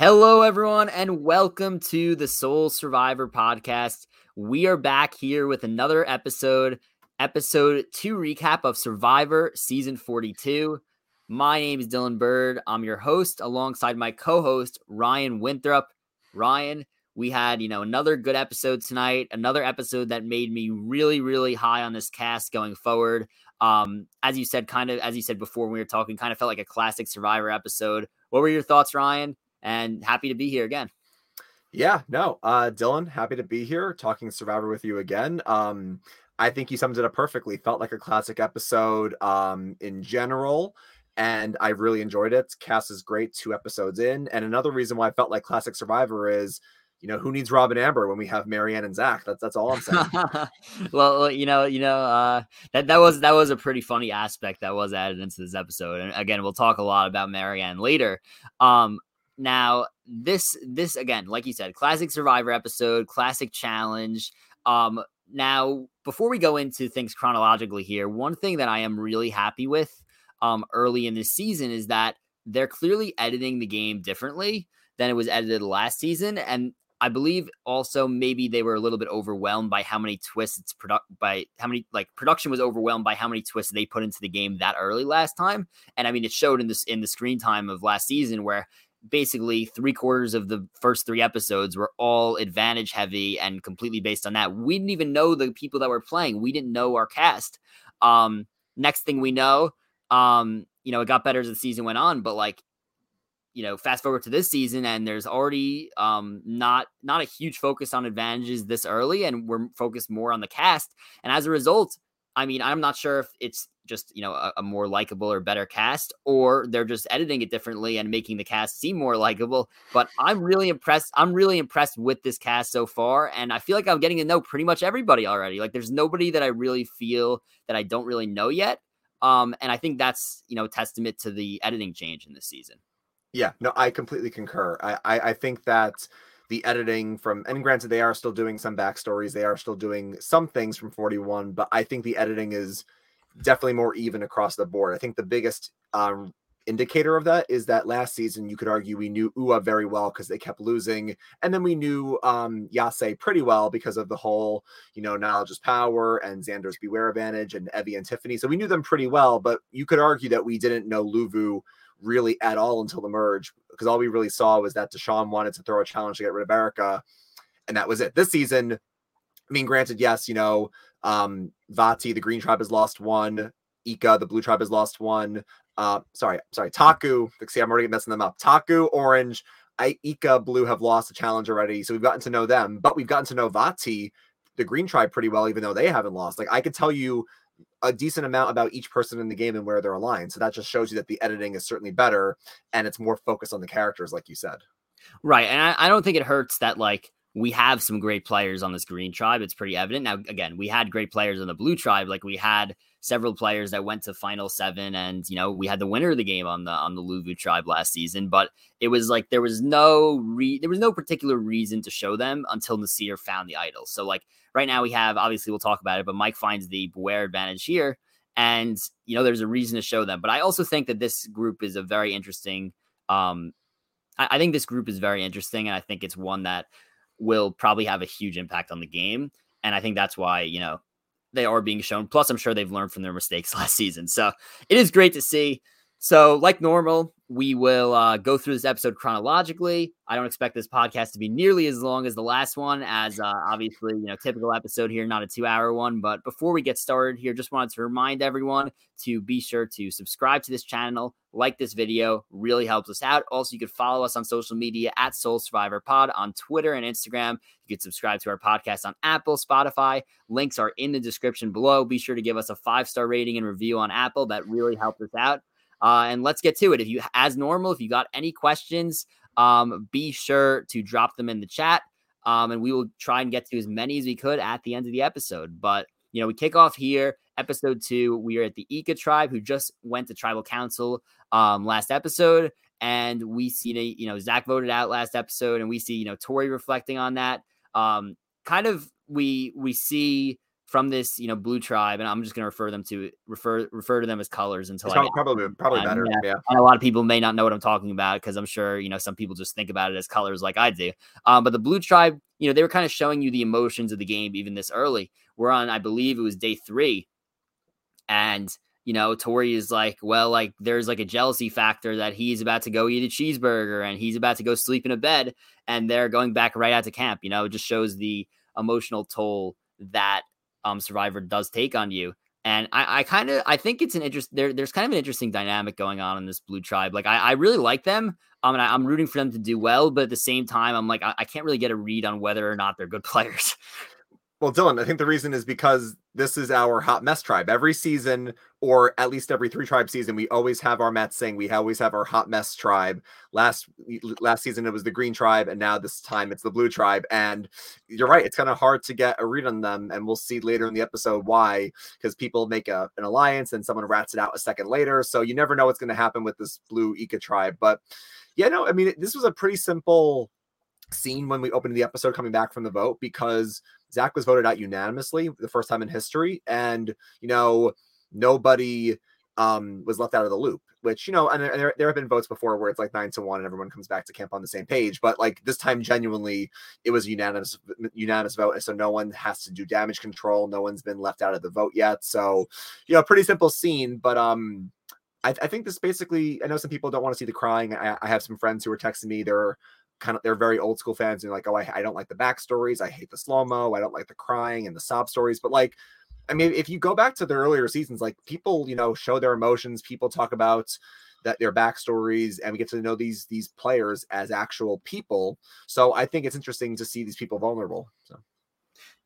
Hello, everyone, and welcome to the Soul Survivor podcast. We are back here with another episode, episode two recap of Survivor season 42. My name is Dylan Bird. I'm your host alongside my co host, Ryan Winthrop. Ryan, we had, you know, another good episode tonight, another episode that made me really, really high on this cast going forward. Um, as you said, kind of, as you said before when we were talking, kind of felt like a classic Survivor episode. What were your thoughts, Ryan? And happy to be here again. Yeah, no, uh, Dylan, happy to be here talking Survivor with you again. Um, I think you summed it up perfectly. Felt like a classic episode um, in general, and I really enjoyed it. Cast is great, two episodes in, and another reason why I felt like classic Survivor is you know, who needs Rob and Amber when we have Maryanne and Zach? That's that's all I'm saying. well, you know, you know, uh, that that was that was a pretty funny aspect that was added into this episode. And again, we'll talk a lot about Maryanne later. Um, now, this this again, like you said, classic Survivor episode, classic challenge. Um, now, before we go into things chronologically here, one thing that I am really happy with um early in this season is that they're clearly editing the game differently than it was edited last season. And I believe also maybe they were a little bit overwhelmed by how many twists product by how many like production was overwhelmed by how many twists they put into the game that early last time. And I mean it showed in this in the screen time of last season where basically three quarters of the first three episodes were all advantage heavy and completely based on that. We didn't even know the people that were playing. We didn't know our cast. Um, next thing we know, um, you know, it got better as the season went on, but like, you know, fast forward to this season and there's already um not not a huge focus on advantages this early and we're focused more on the cast. And as a result, I mean, I'm not sure if it's just you know a, a more likable or better cast, or they're just editing it differently and making the cast seem more likable. But I'm really impressed. I'm really impressed with this cast so far, and I feel like I'm getting to know pretty much everybody already. Like, there's nobody that I really feel that I don't really know yet. Um, and I think that's you know testament to the editing change in this season. Yeah, no, I completely concur. I, I, I think that the editing from and granted they are still doing some backstories they are still doing some things from 41 but i think the editing is definitely more even across the board i think the biggest um, indicator of that is that last season you could argue we knew Ua very well because they kept losing, and then we knew um, Yase pretty well because of the whole you know knowledge is power and Xander's beware advantage and Evie and Tiffany. So we knew them pretty well, but you could argue that we didn't know Luvu really at all until the merge because all we really saw was that Deshawn wanted to throw a challenge to get rid of Erica, and that was it. This season, I mean, granted, yes, you know, um, Vati, the Green Tribe has lost one. Ika, the Blue Tribe has lost one. Uh, sorry, sorry, Taku. See, I'm already messing them up. Taku, Orange, I, Ika, Blue have lost a challenge already, so we've gotten to know them. But we've gotten to know Vati, the Green Tribe, pretty well, even though they haven't lost. Like I could tell you a decent amount about each person in the game and where they're aligned. So that just shows you that the editing is certainly better and it's more focused on the characters, like you said. Right. And I, I don't think it hurts that like we have some great players on this green tribe. It's pretty evident. Now, again, we had great players on the blue tribe. Like we had several players that went to final seven and you know we had the winner of the game on the on the Luvu tribe last season but it was like there was no re- there was no particular reason to show them until Naseer found the idol. So like right now we have obviously we'll talk about it but Mike finds the beware advantage here and you know there's a reason to show them. But I also think that this group is a very interesting um I, I think this group is very interesting and I think it's one that will probably have a huge impact on the game. And I think that's why you know they are being shown. Plus, I'm sure they've learned from their mistakes last season. So it is great to see. So, like normal, we will uh, go through this episode chronologically. I don't expect this podcast to be nearly as long as the last one, as uh, obviously, you know, typical episode here, not a two hour one. But before we get started here, just wanted to remind everyone to be sure to subscribe to this channel, like this video, really helps us out. Also, you could follow us on social media at Soul Survivor Pod on Twitter and Instagram. You could subscribe to our podcast on Apple, Spotify. Links are in the description below. Be sure to give us a five star rating and review on Apple. That really helps us out. Uh, and let's get to it. If you, as normal, if you got any questions, um, be sure to drop them in the chat. Um, and we will try and get to as many as we could at the end of the episode. But, you know, we kick off here, episode two. We are at the Ika tribe who just went to tribal council um, last episode. And we see, you know, Zach voted out last episode, and we see, you know, Tori reflecting on that. Um, kind of, we we see from this, you know, blue tribe, and I'm just going to refer them to refer refer to them as colors until I probably probably better. Yeah. yeah. And a lot of people may not know what I'm talking about because I'm sure you know some people just think about it as colors like I do. Um, but the blue tribe, you know, they were kind of showing you the emotions of the game even this early. We're on, I believe it was day three, and you know, Tori is like, well, like there's like a jealousy factor that he's about to go eat a cheeseburger and he's about to go sleep in a bed, and they're going back right out to camp. You know, it just shows the emotional toll that um, Survivor does take on you. And I, I kind of I think it's an interest there. There's kind of an interesting dynamic going on in this blue tribe. Like I, I really like them. Um, and I, am rooting for them to do well, but at the same time, I'm like I, I can't really get a read on whether or not they're good players. Well, Dylan, I think the reason is because this is our hot mess tribe. Every season, or at least every three tribe season, we always have our Matt saying We always have our hot mess tribe. Last last season it was the green tribe, and now this time it's the blue tribe. And you're right, it's kind of hard to get a read on them, and we'll see later in the episode why. Because people make a, an alliance, and someone rats it out a second later, so you never know what's going to happen with this blue Ika tribe. But yeah, no, I mean this was a pretty simple scene when we opened the episode coming back from the vote because Zach was voted out unanimously the first time in history, and you know nobody um, was left out of the loop. Which you know, and there, there have been votes before where it's like nine to one and everyone comes back to camp on the same page. But like this time, genuinely, it was unanimous unanimous vote, and so no one has to do damage control. No one's been left out of the vote yet. So you know, pretty simple scene, but um. I, I think this basically. I know some people don't want to see the crying. I, I have some friends who are texting me. They're kind of they're very old school fans and like oh I, I don't like the backstories i hate the slow mo i don't like the crying and the sob stories but like i mean if you go back to the earlier seasons like people you know show their emotions people talk about that their backstories and we get to know these these players as actual people so i think it's interesting to see these people vulnerable so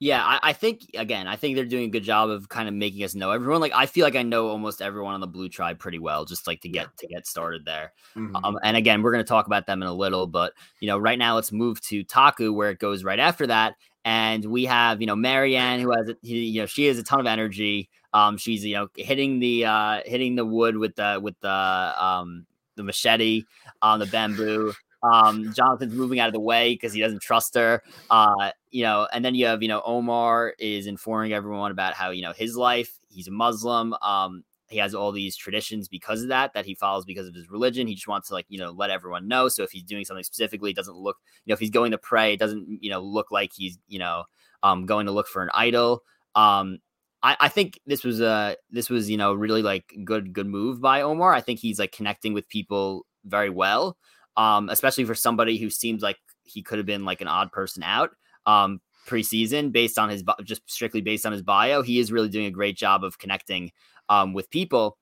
yeah, I, I, think again, I think they're doing a good job of kind of making us know everyone. Like I feel like I know almost everyone on the blue tribe pretty well, just like to get to get started there. Mm-hmm. Um, and again, we're going to talk about them in a little, but you know, right now let's move to Taku where it goes right after that, and we have you know Maryanne, who has you know she has a ton of energy. Um, she's you know hitting the uh hitting the wood with the with the um the machete on the bamboo. Um, Jonathan's moving out of the way because he doesn't trust her. Uh, you know, and then you have, you know, Omar is informing everyone about how, you know, his life, he's a Muslim. Um, he has all these traditions because of that that he follows because of his religion. He just wants to like, you know, let everyone know. So if he's doing something specifically, it doesn't look, you know, if he's going to pray, it doesn't, you know, look like he's, you know, um, going to look for an idol. Um, I, I think this was a this was you know really like good good move by Omar. I think he's like connecting with people very well um, especially for somebody who seems like he could have been like an odd person out um, preseason based on his just strictly based on his bio. He is really doing a great job of connecting um, with people,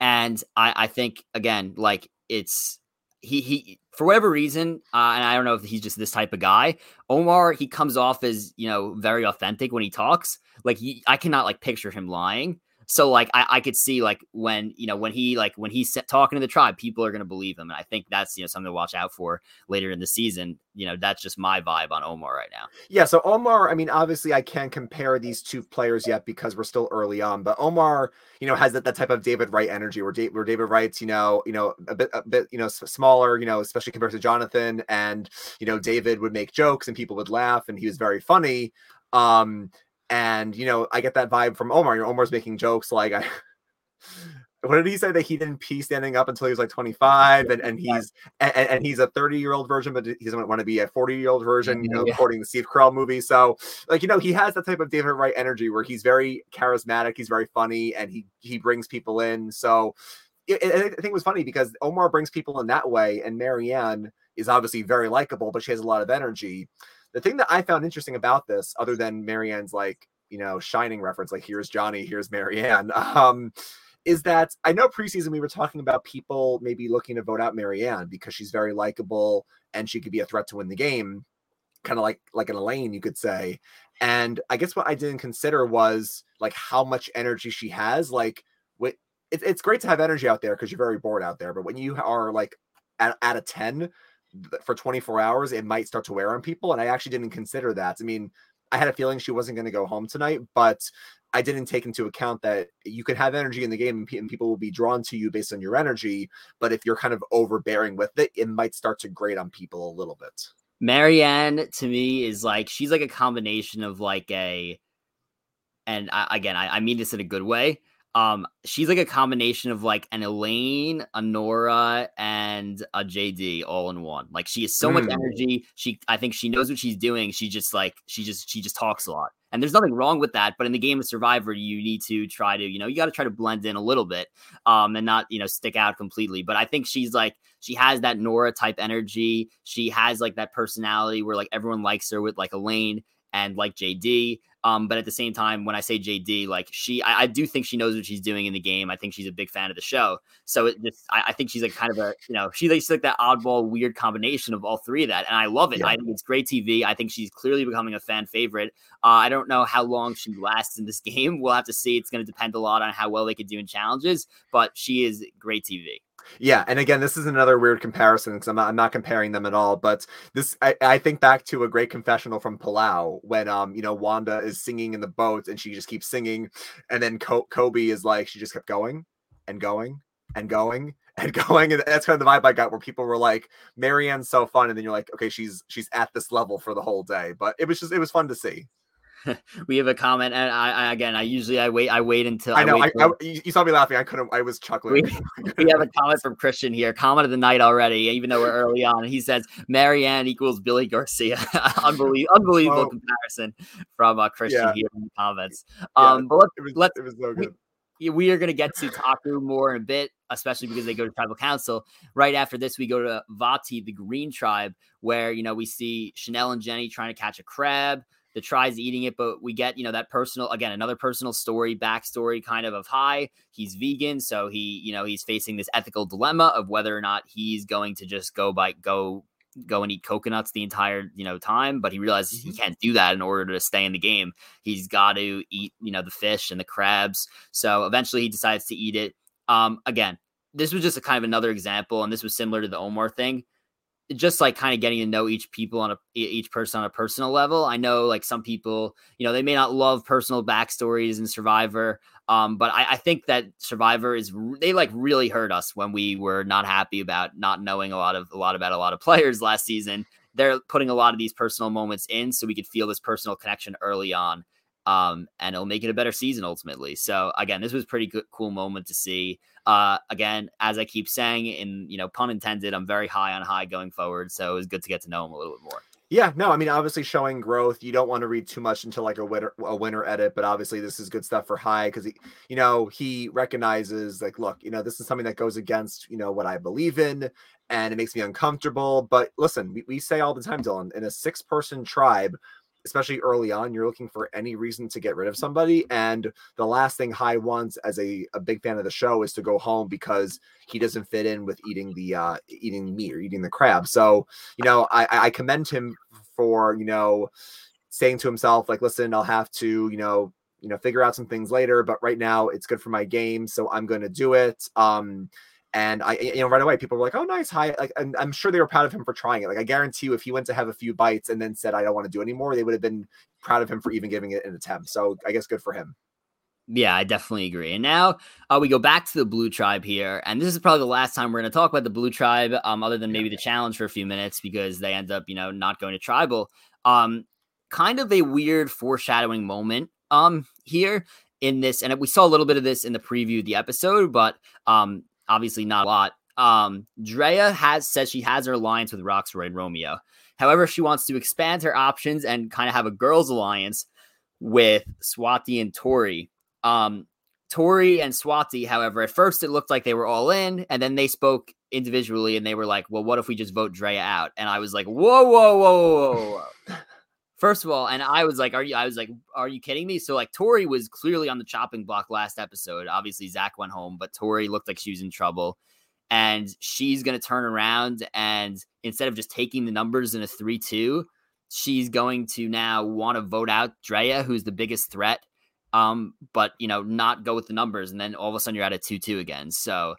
and I, I think again, like it's he he for whatever reason, uh, and I don't know if he's just this type of guy. Omar, he comes off as you know very authentic when he talks. Like he, I cannot like picture him lying. So like I, I could see like when you know when he like when he's talking to the tribe, people are going to believe him, and I think that's you know something to watch out for later in the season. You know that's just my vibe on Omar right now. Yeah, so Omar, I mean, obviously I can't compare these two players yet because we're still early on, but Omar, you know, has that, that type of David Wright energy where, Dave, where David Wright's you know you know a bit a bit you know smaller, you know, especially compared to Jonathan, and you know David would make jokes and people would laugh, and he was very funny. Um, and you know, I get that vibe from Omar. You know, Omar's making jokes like I what did he say that he didn't pee standing up until he was like 25 and, and he's and, and he's a 30 year old version but he doesn't want to be a 40 year old version you mm, know yeah. according to steve carell movie so like you know he has that type of david wright energy where he's very charismatic he's very funny and he he brings people in so it, it, i think it was funny because omar brings people in that way and maryanne is obviously very likable but she has a lot of energy the thing that I found interesting about this, other than Maryanne's like, you know, shining reference, like here's Johnny, here's Maryanne, um, is that I know preseason we were talking about people maybe looking to vote out Maryanne because she's very likable and she could be a threat to win the game, kind of like like an Elaine, you could say. And I guess what I didn't consider was like how much energy she has. Like, it, it's great to have energy out there because you're very bored out there. But when you are like at, at a 10, for 24 hours, it might start to wear on people. And I actually didn't consider that. I mean, I had a feeling she wasn't going to go home tonight, but I didn't take into account that you can have energy in the game and people will be drawn to you based on your energy. But if you're kind of overbearing with it, it might start to grate on people a little bit. Maryanne to me is like she's like a combination of like a and I, again, I, I mean this in a good way. Um, she's like a combination of like an Elaine, a Noura, and a JD all in one. Like she has so mm. much energy. She, I think she knows what she's doing. She just like she just she just talks a lot, and there's nothing wrong with that. But in the game of Survivor, you need to try to you know you got to try to blend in a little bit, um, and not you know stick out completely. But I think she's like she has that Noura type energy. She has like that personality where like everyone likes her with like Elaine and like JD. Um, but at the same time, when I say JD, like she, I, I, do think she knows what she's doing in the game. I think she's a big fan of the show. So it just, I, I think she's like kind of a, you know, she's like that oddball, weird combination of all three of that. And I love it. Yeah. I think it's great TV. I think she's clearly becoming a fan favorite. Uh, I don't know how long she lasts in this game. We'll have to see. It's going to depend a lot on how well they could do in challenges, but she is great TV. Yeah, and again, this is another weird comparison because I'm not, I'm not comparing them at all. But this, I, I think back to a great confessional from Palau when um you know Wanda is singing in the boat and she just keeps singing, and then Coby is like she just kept going and going and going and going, and that's kind of the vibe I got where people were like, Maryanne's so fun, and then you're like, okay, she's she's at this level for the whole day. But it was just it was fun to see. we have a comment, and I, I, again, I usually I wait, I wait until I know. I, I, you saw me laughing. I couldn't. I was chuckling. We, we, have a comment from Christian here. Comment of the night already, even though we're early on. He says Maryanne equals Billy Garcia. unbelievable, unbelievable oh. comparison from uh, Christian yeah. here in the comments. Um, yeah, but let's, it was, let's it was so good. We, we are going to get to Taku more in a bit, especially because they go to tribal council. Right after this, we go to Vati, the Green Tribe, where you know we see Chanel and Jenny trying to catch a crab the tries eating it, but we get, you know, that personal, again, another personal story, backstory kind of of Hai. He's vegan. So he, you know, he's facing this ethical dilemma of whether or not he's going to just go by, go, go and eat coconuts the entire, you know, time. But he realizes mm-hmm. he can't do that in order to stay in the game. He's got to eat, you know, the fish and the crabs. So eventually he decides to eat it. Um, again, this was just a kind of another example, and this was similar to the Omar thing just like kind of getting to know each people on a each person on a personal level. I know like some people, you know, they may not love personal backstories in Survivor, um, but I, I think that Survivor is they like really hurt us when we were not happy about not knowing a lot of a lot about a lot of players last season. They're putting a lot of these personal moments in so we could feel this personal connection early on. Um, and it'll make it a better season ultimately. So again, this was pretty good, cool moment to see. Uh, again, as I keep saying, in you know, pun intended, I'm very high on Hai going forward. So it was good to get to know him a little bit more. Yeah, no, I mean, obviously showing growth. You don't want to read too much into like a winner a winner edit, but obviously this is good stuff for Hai because he, you know, he recognizes like, look, you know, this is something that goes against you know what I believe in, and it makes me uncomfortable. But listen, we, we say all the time, Dylan, in a six person tribe, especially early on, you're looking for any reason to get rid of somebody. And the last thing Hai wants as a, a big fan of the show is to go home because he doesn't fit in with eating the uh eating meat or eating the crab. So, you know, I, I commend him for, you know, saying to himself, like, listen, I'll have to, you know, you know, figure out some things later, but right now it's good for my game, so I'm gonna do it. Um and I, you know, right away people were like, "Oh, nice, Hai!" Like, and I'm sure they were proud of him for trying it. Like, I guarantee you, if he went to have a few bites and then said, "I don't want to do anymore," they would have been proud of him for even giving it an attempt. So, I guess good for him. Yeah, I definitely agree. And now uh, we go back to the Blue Tribe here, and this is probably the last time we're going to talk about the Blue Tribe, um, other than maybe the challenge for a few minutes because they end up, you know, not going to tribal. Um, kind of a weird foreshadowing moment um here in this, and we saw a little bit of this in the preview of the episode, but um obviously not a lot. Um, Drea has says she has her alliance with Roxroy and Romeo. However, she wants to expand her options and kind of have a girls' alliance with Swati and Tori. Um, Tori and Swati, however, at first it looked like they were all in, and then they spoke individually and they were like, Well, what if we just vote Drea out? And I was like, Whoa, whoa, whoa, whoa, whoa. First of all, and I was like, "Are you?" I was like, "Are you kidding me?" So like, Tori was clearly on the chopping block last episode. Obviously, Zach went home, but Tori looked like she was in trouble, and she's gonna turn around and instead of just taking the numbers in a three-two, she's going to now want to vote out Drea, who's the biggest threat. Um, but you know, not go with the numbers, and then all of a sudden you're at a two-two again. So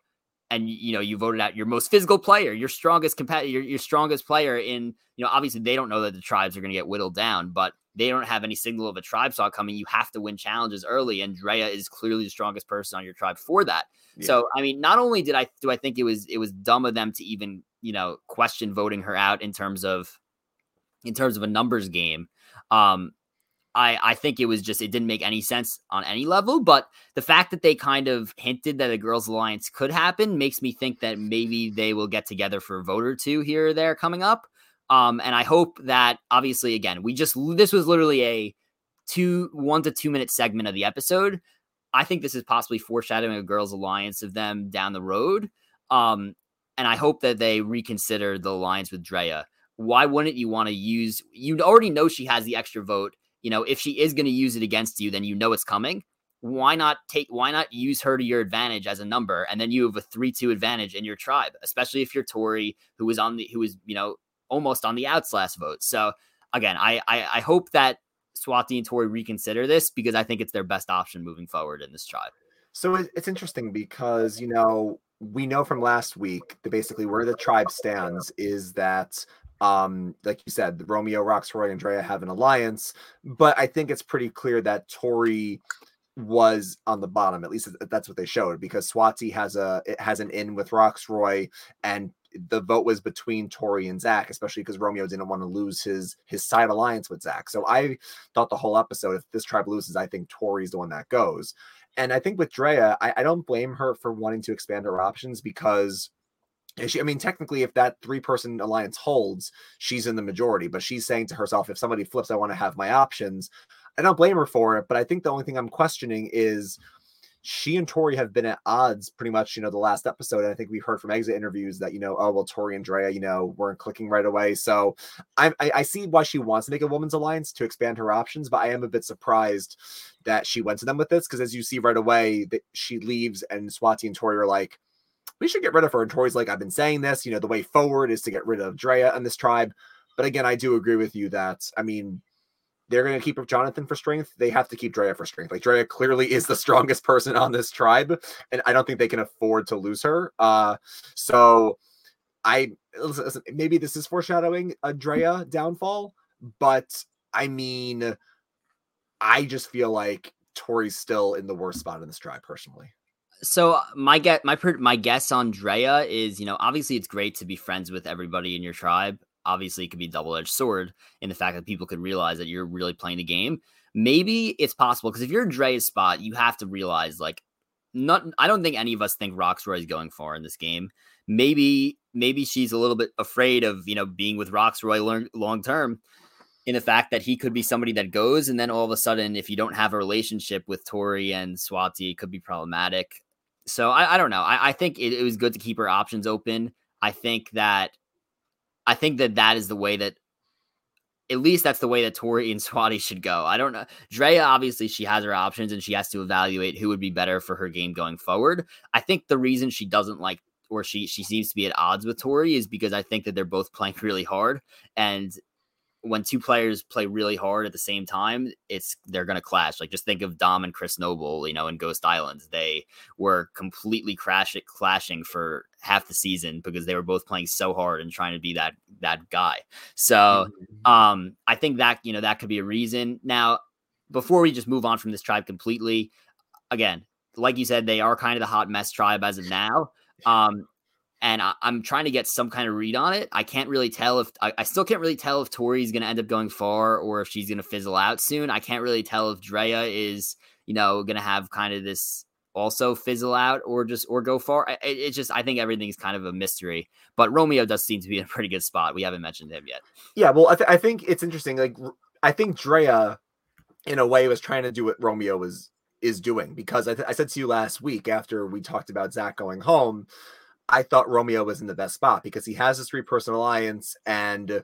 and you know you voted out your most physical player, your strongest competitor, your, your strongest player in you know obviously they don't know that the tribes are going to get whittled down, but they don't have any signal of a tribe saw coming. You have to win challenges early, and Drea is clearly the strongest person on your tribe for that. Yeah. So I mean, not only did I do I think it was it was dumb of them to even you know question voting her out in terms of in terms of a numbers game. Um, I, I think it was just it didn't make any sense on any level. But the fact that they kind of hinted that a girls' alliance could happen makes me think that maybe they will get together for a vote or two here or there coming up. Um, and I hope that obviously again, we just this was literally a two one to two minute segment of the episode. I think this is possibly foreshadowing a girls' alliance of them down the road. Um, and I hope that they reconsider the alliance with Drea. Why wouldn't you want to use? You already know she has the extra vote. You know, if she is going to use it against you, then you know it's coming. Why not take? Why not use her to your advantage as a number, and then you have a three-two advantage in your tribe, especially if you're Tori, who was on the, who was you know almost on the outs last vote. So again, I, I, I hope that Swati and Tori reconsider this because I think it's their best option moving forward in this tribe. So it's interesting because you know we know from last week that basically where the tribe stands is that um like you said romeo roxroy and drea have an alliance but i think it's pretty clear that tori was on the bottom at least that's what they showed because swati has a it has an in with roxroy and the vote was between Tori and Zach, especially because Romeo didn't want to lose his his side alliance with Zach. So I thought the whole episode, if this tribe loses, I think Tori's the one that goes. And I think with Drea, I, I don't blame her for wanting to expand her options because Eh, she, I mean, technically, if that three person alliance holds, she's in the majority. But she's saying to herself, if somebody flips, I want to have my options. I don't blame her for it. But I think the only thing I'm questioning is she and Tori have been at odds pretty much, you know, the last episode. And I think we've heard from exit interviews that, you know, oh, well, Tori and Drea, you know, weren't clicking right away. So I, I, I see why she wants to make a woman's alliance to expand her options, but I am a bit surprised that she went to them with this because as you see right away, that she leaves and Swati and Tori are like, we should get rid of her. And Tori's like, I've been saying this, you know, the way forward is to get rid of Drea and this tribe. But again, I do agree with you that, I mean, they're going to keep Jonathan for strength. They have to keep Drea for strength. Like Drea clearly is the strongest person on this tribe, and I don't think they can afford to lose her. Uh, so I listen, maybe this is foreshadowing a Drea downfall, but I mean, I just feel like Tori's still in the worst spot in this tribe personally. So uh, my get my my guess on Drea is, you know, obviously it's great to be friends with everybody in your tribe obviously it could be double-edged sword in the fact that people could realize that you're really playing the game. Maybe it's possible because if you're in Dre's spot, you have to realize like not I don't think any of us think Roxroy is going far in this game. Maybe maybe she's a little bit afraid of, you know, being with Roxroy long, long term in the fact that he could be somebody that goes and then all of a sudden if you don't have a relationship with Tori and Swati, it could be problematic. So I, I don't know. I, I think it, it was good to keep her options open. I think that I think that that is the way that at least that's the way that Tori and Swati should go. I don't know. Drea, obviously, she has her options and she has to evaluate who would be better for her game going forward. I think the reason she doesn't like or she she seems to be at odds with Tori is because I think that they're both playing really hard. And when two players play really hard at the same time, it's they're going to clash. Like just think of Dom and Chris Noble, you know, in Ghost Islands. They were completely crash clashing for half the season because they were both playing so hard and trying to be that that guy. So, mm-hmm. um I think that, you know, that could be a reason. Now, before we just move on from this tribe completely, again, like you said, they are kind of the hot mess tribe as of now. Um, and I, am trying to get some kind of read on it. I can't really tell if I, I still can't really tell if Tori's going to end up going far or if she's going to fizzle out soon. I can't really tell if Drea is, you know, going to have kind of this also fizzle out or just or go far. It, it's just I think everything's kind of a mystery. But Romeo does seem to be in a pretty good spot. We haven't mentioned him yet. Yeah, well, I, th- I think it's interesting. Like I think Drea, in a way, was trying to do what Romeo was is doing because I, th- I said to you last week after we talked about Zach going home I thought Romeo was in the best spot because he has this three person alliance, and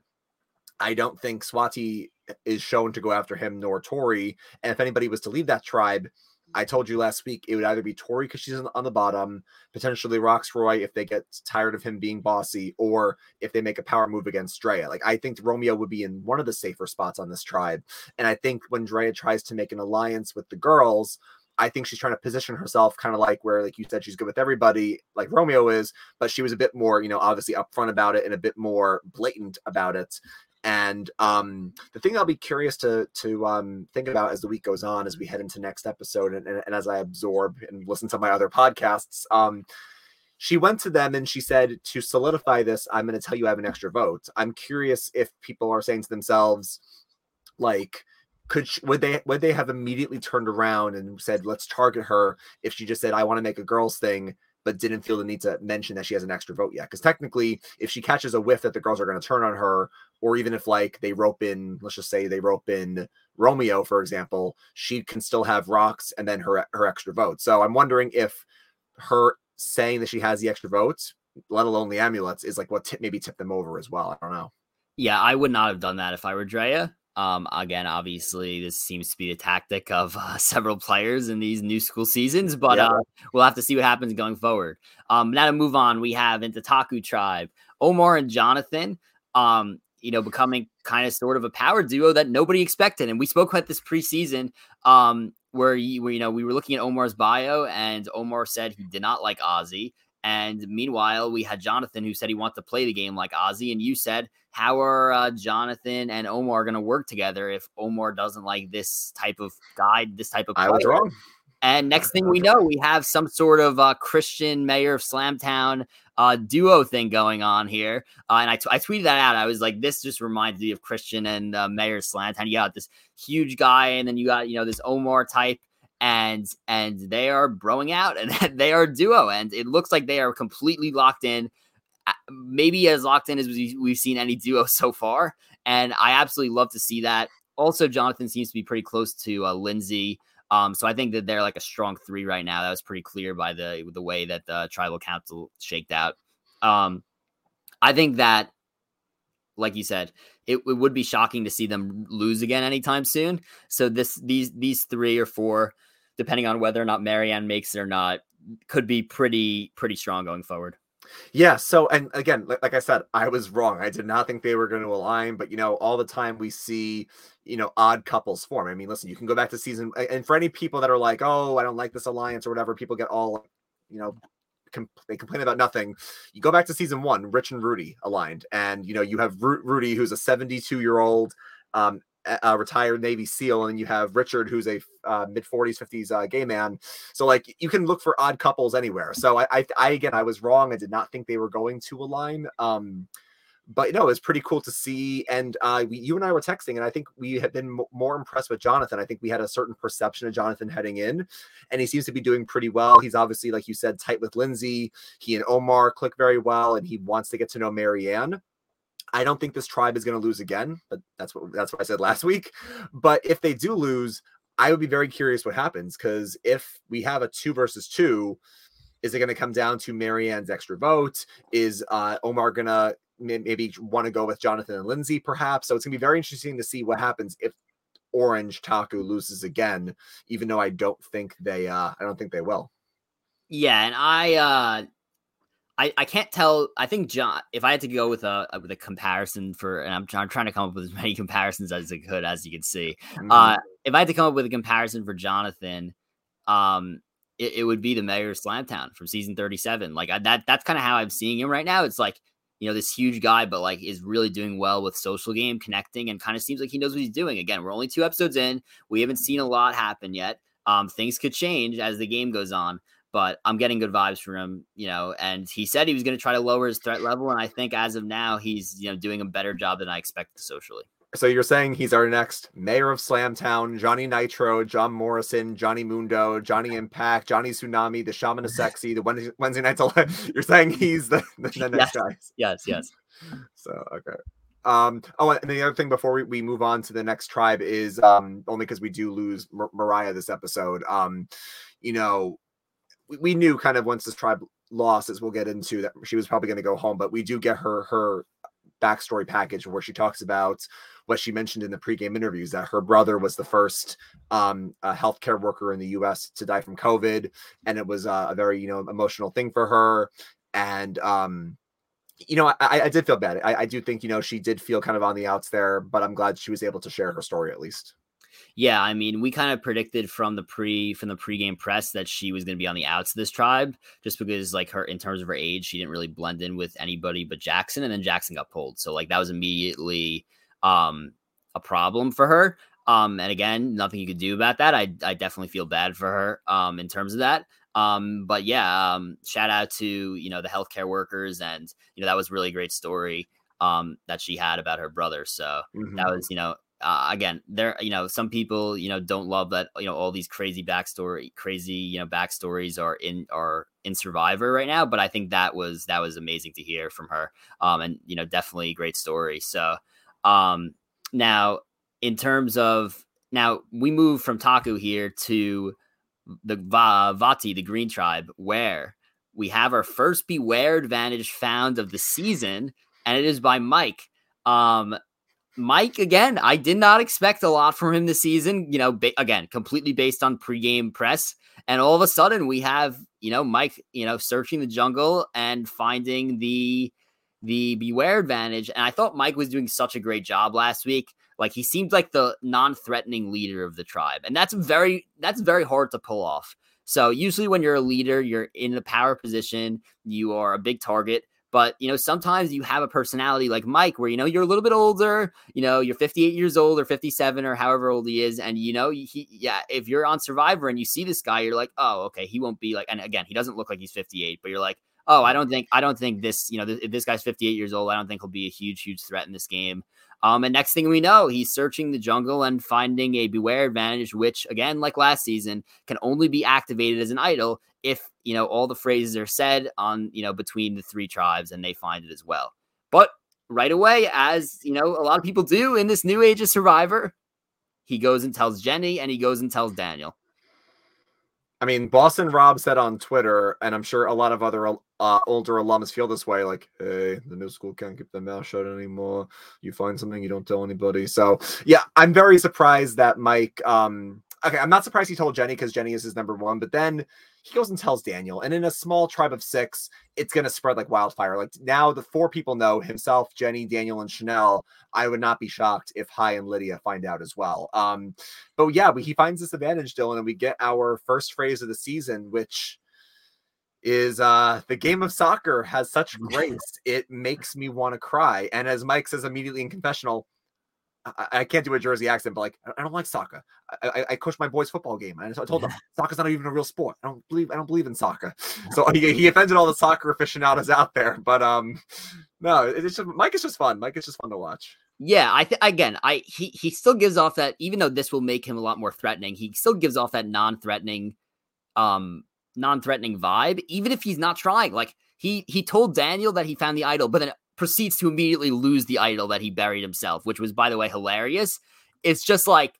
I don't think Swati is shown to go after him nor Tori. And if anybody was to leave that tribe, I told you last week it would either be Tori because she's on the bottom, potentially Roxroy if they get tired of him being bossy, or if they make a power move against Drea. Like I think Romeo would be in one of the safer spots on this tribe. And I think when Drea tries to make an alliance with the girls, I think she's trying to position herself kind of like where, like you said, she's good with everybody, like Romeo is, but she was a bit more, you know, obviously upfront about it and a bit more blatant about it. And um, the thing I'll be curious to to um, think about as the week goes on, as we head into next episode, and, and, and as I absorb and listen to my other podcasts, um, she went to them and she said, to solidify this, I'm going to tell you I have an extra vote. I'm curious if people are saying to themselves, like, could she, would they would they have immediately turned around and said let's target her if she just said I want to make a girls thing but didn't feel the need to mention that she has an extra vote yet? Because technically if she catches a whiff that the girls are going to turn on her or even if like they rope in let's just say they rope in Romeo for example she can still have rocks and then her her extra vote so I'm wondering if her saying that she has the extra votes let alone the amulets is like what tip, maybe tip them over as well I don't know. Yeah I would not have done that if I were Drea um, again, obviously, this seems to be the tactic of uh, several players in these new school seasons, but yeah. uh, we'll have to see what happens going forward. Um, now to move on, we have into Taku Tribe, Omar and Jonathan. Um, you know, becoming kind of sort of a power duo that nobody expected, and we spoke about this preseason. Um, where you, where, you know we were looking at Omar's bio, and Omar said he did not like Ozzy, and meanwhile, we had Jonathan who said he wants to play the game like Ozzy, and you said, how are uh, Jonathan and Omar going to work together if Omar doesn't like this type of guide, this type of? Player? I was wrong. And next thing we know, we have some sort of uh, Christian mayor of Slamtown uh, duo thing going on here. Uh, and I, t- I tweeted that out. I was like, this just reminds me of Christian and uh, Mayor Slamtown. You got this huge guy, and then you got you know this Omar type and and they are broing out and they are duo and it looks like they are completely locked in. Maybe as locked in as we've seen any duo so far and i absolutely love to see that. Also jonathan seems to be pretty close to uh, lindsay um, so i think that they're like a strong three right now. That was pretty clear by the the way that the tribal council shaked out. Um, i think that like you said, it, it, would be shocking to see them lose again anytime soon. So this these these three or four depending on whether or not Maryanne makes it or not, could be pretty pretty strong going forward. Yeah. So, and again, like, I said, I was wrong. I did not think they were going to align, but you know, all the time we see, you know, odd couples form. I mean, listen, you can go back to season, and for any people that are like, oh, I don't like this alliance or whatever, people get all, you know, they complain about nothing. You go back to season one, Rich and Rudy aligned, and you know, you have Ru- Rudy, who's a 72 year old um, a retired Navy SEAL, and you have Richard, who's a uh, mid 40s, 50s uh, gay man. So like you can look for odd couples anywhere. So I, I, I, again, I was wrong. I did not think they were going to align. Um, but no, it's pretty cool to see. And uh, we, you and I were texting, and I think we have been m- more impressed with Jonathan. I think we had a certain perception of Jonathan heading in, and he seems to be doing pretty well. He's obviously, like you said, tight with Lindsay. He and Omar click very well, and he wants to get to know Maryanne. I don't think this tribe is going to lose again, but that's what that's what I said last week. But if they do lose, I would be very curious what happens because if we have a two versus two, is it going to come down to Maryanne's extra vote? Is uh, Omar going to maybe want to go with Jonathan and Lindsay, perhaps? So it's going to be very interesting to see what happens if Orange Taku loses again, even though I don't think they, uh, I don't think they will. Yeah, and I, uh, I, I can't tell. I think John. If I had to go with a with a comparison for, and I'm, I'm trying to come up with as many comparisons as I could, as you can see. Mm-hmm. Uh, if I had to come up with a comparison for Jonathan, um, it, it would be the mayor of Slamtown from season 37. Like I, that, that's kind of how I'm seeing him right now. It's like you know this huge guy, but like is really doing well with social game, connecting, and kind of seems like he knows what he's doing. Again, we're only two episodes in. We haven't seen a lot happen yet. Um, things could change as the game goes on but I'm getting good vibes from him, you know. And he said he was going to try to lower his threat level, and I think as of now, he's you know doing a better job than I expected socially. So you're saying he's our next mayor of Slamtown, Johnny Nitro, John Morrison, Johnny Mundo, Johnny Impact, Johnny Tsunami, the Shaman of Sexy, the Wednesday, Wednesday Nights. You're saying he's the, the, the next yes. guy. Yes, yes. So okay. Um, oh, and the other thing before we, we move on to the next tribe is um, only because we do lose Mar- Marya this episode. Um, you know, we knew kind of once this tribe lost, as we'll get into, that she was probably going to go home. But we do get her her backstory package where she talks about what she mentioned in the pregame interviews that her brother was the first um, healthcare worker in the U.S. to die from COVID, and it was uh, a very you know emotional thing for her. And um, you know, I, I did feel bad. I, I do think you know she did feel kind of on the outs there, but I'm glad she was able to share her story at least. Yeah, I mean, we kind of predicted from the pre from the pregame press that she was going to be on the outs of this tribe, just because like her in terms of her age, she didn't really blend in with anybody but Jackson, and then Jackson got pulled, so like that was immediately um a problem for her. Um, and again, nothing you could do about that. I I definitely feel bad for her um in terms of that. Um, but yeah, um, shout out to you know the healthcare workers, and you know that was really great story um that she had about her brother. So mm-hmm. that was you know uh, again, there, you know, some people, you know, don't love that, you know, all these crazy backstory, crazy, you know, backstories are in are in Survivor right now. But I think that was that was amazing to hear from her, um, and you know, definitely great story. So, um, now in terms of now we move from Taku here to the Va- Vati, the Green Tribe, where we have our first Beware advantage found of the season, and it is by Mike. Um, Mike, again, I did not expect a lot from him this season. You know, ba- again, completely based on pregame press. And all of a sudden, we have, you know, Mike, you know, searching the jungle and finding the the beware advantage. And I thought Mike was doing such a great job last week. Like he seemed like the non-threatening leader of the tribe. And that's very that's very hard to pull off. So usually when you're a leader, you're in a power position, you are a big target. But you know, sometimes you have a personality like Mike, where you know you're a little bit older. You know, you're 58 years old or 57 or however old he is, and you know, he yeah, if you're on Survivor and you see this guy, you're like, oh, okay, he won't be like. And again, he doesn't look like he's 58, but you're like, oh, I don't think I don't think this. You know, if this guy's 58 years old, I don't think he'll be a huge, huge threat in this game. Um, and next thing we know, he's searching the jungle and finding a beware advantage, which again, like last season, can only be activated as an idol if you know all the phrases are said on you know between the three tribes and they find it as well. But right away, as you know, a lot of people do in this new age of Survivor, he goes and tells Jenny, and he goes and tells Daniel. I mean, Boston Rob said on Twitter, and I'm sure a lot of other uh, older alums feel this way like, hey, the new school can't keep their mouth shut anymore. You find something, you don't tell anybody. So, yeah, I'm very surprised that Mike, um, okay, I'm not surprised he told Jenny because Jenny is his number one, but then he goes and tells Daniel. And in a small tribe of six, it's going to spread like wildfire. Like now, the four people know himself, Jenny, Daniel, and Chanel. I would not be shocked if Hai and Lydia find out as well. Um, but yeah, he finds this advantage, Dylan, and we get our first phrase of the season, which is uh the game of soccer has such grace it makes me want to cry and as mike says immediately in confessional I, I, can't do a Jersey accent, but like I don't like soccer. I, I, I coach my boys' football game, and I told them soccer's not even a real sport. I don't believe I don't believe in soccer. So he, he offended all the soccer aficionados out there. But um, no, it's just Mike is just fun. Mike is just fun to watch. Yeah, I think again, I he he still gives off that even though this will make him a lot more threatening, he still gives off that non-threatening, um, non-threatening vibe, even if he's not trying. Like he he told Daniel that he found the idol, but then proceeds to immediately lose the idol that he buried himself, which was, by the way, hilarious. It's just like,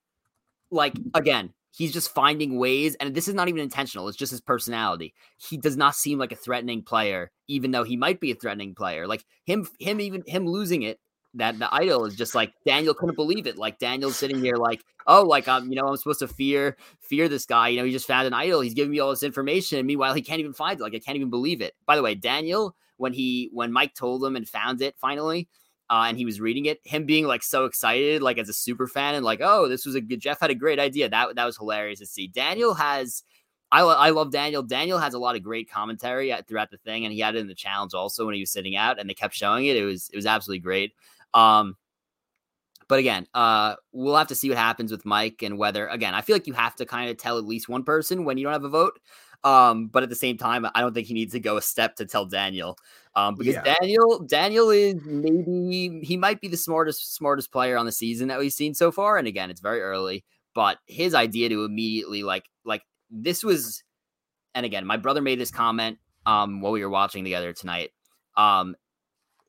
like again, he's just finding ways, and this is not even intentional. It's just his personality. He does not seem like a threatening player, even though he might be a threatening player. Like him, him, even him losing it. That the idol is just like Daniel couldn't believe it. Like Daniel's sitting here, like, oh, like I'm, you know, I'm supposed to fear, fear this guy. You know, he just found an idol. He's giving me all this information, and meanwhile, he can't even find it. Like, I can't even believe it. By the way, Daniel when he when Mike told him and found it finally. Uh, and he was reading it, him being like so excited, like as a super fan, and like, oh, this was a good. Jeff had a great idea. That that was hilarious to see. Daniel has, I I love Daniel. Daniel has a lot of great commentary at, throughout the thing, and he had it in the challenge also when he was sitting out, and they kept showing it. It was it was absolutely great. Um, but again, uh, we'll have to see what happens with Mike and whether again, I feel like you have to kind of tell at least one person when you don't have a vote. Um, but at the same time, I don't think he needs to go a step to tell Daniel. Um, because yeah. Daniel, Daniel is maybe he might be the smartest, smartest player on the season that we've seen so far. And again, it's very early, but his idea to immediately like like this was, and again, my brother made this comment um while we were watching together tonight. Um,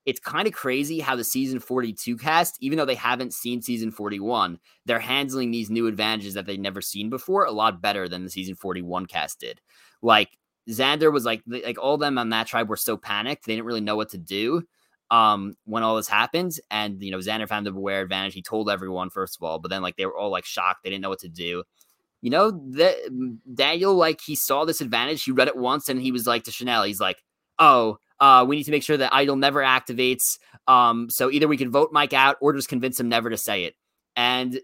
it's kind of crazy how the season 42 cast, even though they haven't seen season 41, they're handling these new advantages that they've never seen before a lot better than the season 41 cast did. Like Xander was like, like all them on that tribe were so panicked, they didn't really know what to do um when all this happened and you know xander found the beware advantage he told everyone first of all but then like they were all like shocked they didn't know what to do you know that daniel like he saw this advantage he read it once and he was like to chanel he's like oh uh, we need to make sure that idol never activates. Um, so either we can vote Mike out or just convince him never to say it. And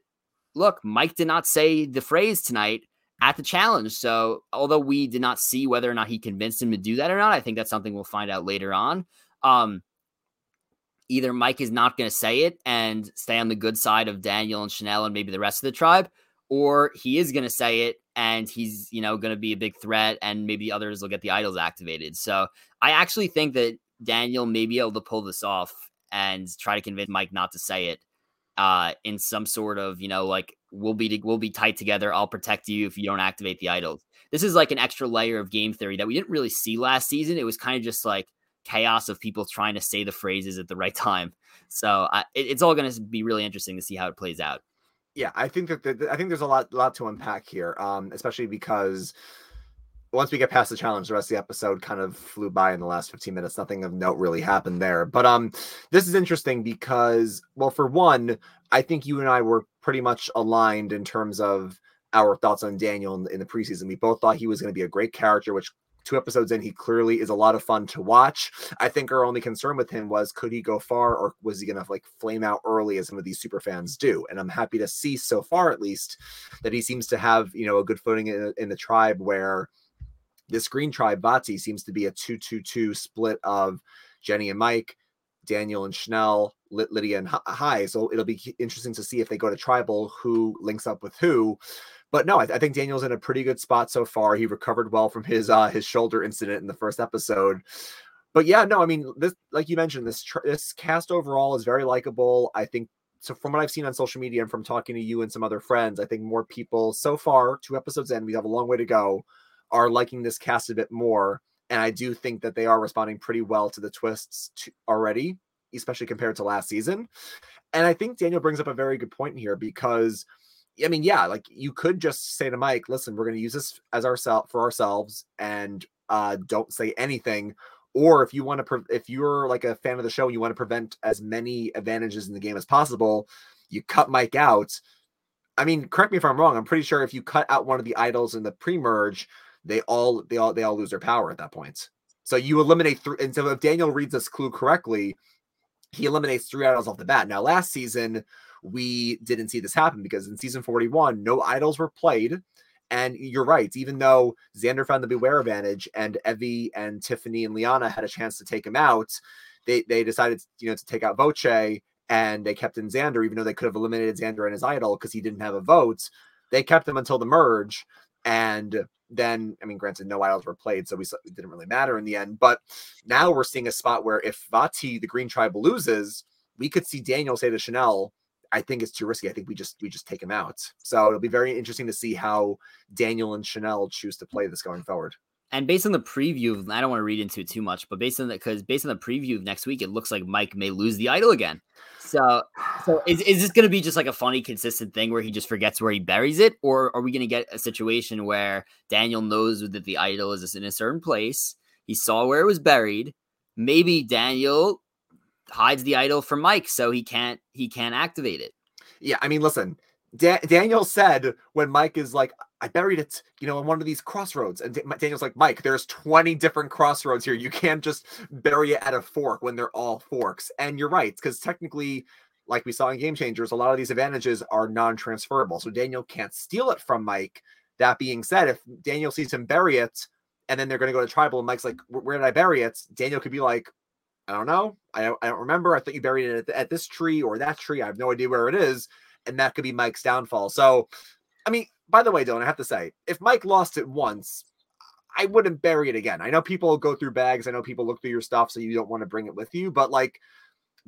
look, Mike did not say the phrase tonight at the challenge. So although we did not see whether or not he convinced him to do that or not, I think that's something we'll find out later on. Um, either Mike is not going to say it and stay on the good side of Daniel and Chanel and maybe the rest of the tribe, or he is going to say it and he's you know going to be a big threat and maybe others will get the idols activated so i actually think that daniel may be able to pull this off and try to convince mike not to say it uh, in some sort of you know like we'll be we'll be tight together. I'll protect you if you don't activate the idols. This is like an extra layer of game theory that we didn't really see last season. It was kind of just like chaos of people trying to say the phrases at the right time. So it, it's all going to be really interesting to see how it plays out. Yeah, I think that the, I think there's a lot lot to unpack here, um, especially because once we get past the challenge, the rest of the episode kind of flew by in the last 15 minutes. Nothing of note really happened there. But um, this is interesting because, well, for one, I think you and I were pretty much aligned in terms of our thoughts on Daniel in, in the preseason. We both thought he was going to be a great character, which two episodes in, he clearly is a lot of fun to watch. I think our only concern with him was could he go far or was he going to like flame out early as some of these super fans do? And I'm happy to see so far, at least, that he seems to have, you know, a good footing in, in the tribe where this Green Tribe Vati seems to be a 2 2 2 split of Jenny and Mike, Daniel and Chanel, Lydia and Hai. So it'll be interesting to see if they go to Tribal, who links up with who. But no, I, I, think Daniel's in a pretty good spot so far. He recovered well from his uh, his shoulder incident in the first episode. But yeah, no, I mean, this like you mentioned, this tr- this cast overall is very likable. I think so. From what I've seen on social media and from talking to you and some other friends, I think more people so far, two episodes in, we have a long way to go are liking this cast a bit more. And I do think that they are responding pretty well to the twists already, especially compared to last season. And I think Daniel brings up a very good point here because, I mean, yeah, like you could just say to Mike, listen, we're going to use this as ourselves for ourselves and uh, don't say anything. Or if you want to, pre- if you're like a fan of the show, and you want to prevent as many advantages in the game as possible, you cut Mike out. I mean, correct me if I'm wrong. I'm pretty sure if you cut out one of the idols in the pre-merge, they all they all they all lose their power at that point. So you eliminate three. And so if Daniel reads this clue correctly, he eliminates three idols off the bat. Now, last season we didn't see this happen because in season 41, no idols were played. And you're right, even though Xander found the beware advantage and Evvie and Tiffany and Liana had a chance to take him out, they they decided you know to take out Voce and they kept in Xander, even though they could have eliminated Xander and his idol because he didn't have a vote. They kept him until the merge. And then, I mean, granted, no idols were played, so we it didn't really matter in the end. But now we're seeing a spot where if Vati, the Green Tribe, loses, we could see Daniel say to Chanel, I think it's too risky. I think we just we just take him out. So it'll be very interesting to see how Daniel and Chanel choose to play this going forward. And based on the preview, I don't want to read into it too much, but based on that, because based on the preview of next week, it looks like Mike may lose the idol again. So, so is, is this going to be just like a funny, consistent thing where he just forgets where he buries it, or are we going to get a situation where Daniel knows that the idol is in a certain place? He saw where it was buried. Maybe Daniel hides the idol from Mike, so he can't he can't activate it. Yeah, I mean, listen, da- Daniel said when Mike is like, I buried it, you know, in one of these crossroads. And Daniel's like, Mike, there's 20 different crossroads here. You can't just bury it at a fork when they're all forks. And you're right, because technically, like we saw in Game Changers, a lot of these advantages are non transferable. So Daniel can't steal it from Mike. That being said, if Daniel sees him bury it and then they're going to go to tribal and Mike's like, Where did I bury it? Daniel could be like, I don't know. I don't, I don't remember. I thought you buried it at, at this tree or that tree. I have no idea where it is and that could be Mike's downfall. So, I mean, by the way, Dylan, I have to say, if Mike lost it once, I wouldn't bury it again. I know people go through bags. I know people look through your stuff, so you don't want to bring it with you. But like,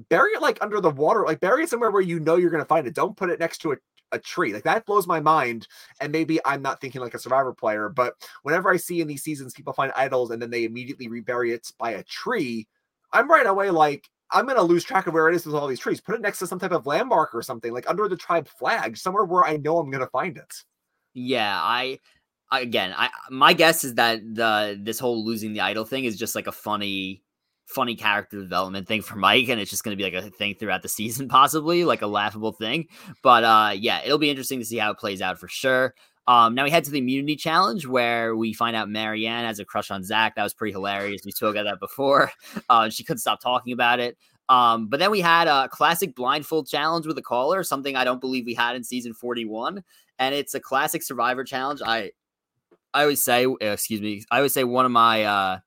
bury it like under the water. Like, bury it somewhere where you know you're going to find it. Don't put it next to a, a tree. Like that blows my mind. And maybe I'm not thinking like a survivor player, but whenever I see in these seasons people find idols and then they immediately rebury it by a tree, I'm right away like, I'm gonna lose track of where it is with all these trees. Put it next to some type of landmark or something, like under the tribe flag, somewhere where I know I'm gonna find it. Yeah, I again, I my guess is that the this whole losing the idol thing is just like a funny funny character development thing for Mike and it's just to be like a thing throughout the season possibly like a laughable thing but uh yeah it'll be interesting to see how it plays out for sure um, now we head to the immunity challenge where we find out Maryanne has a crush on Zach. That was pretty hilarious. We spoke about that before. Uh, she couldn't stop talking about it. Um, but then we had a classic blindfold challenge with a caller, something I don't believe we had in season 41. And it's a classic survivor challenge. I I always say, excuse me, I always say one of my uh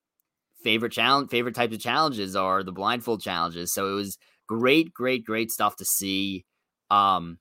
favorite challenge favorite types of challenges are the blindfold challenges. So it was great, great, great stuff to see. Um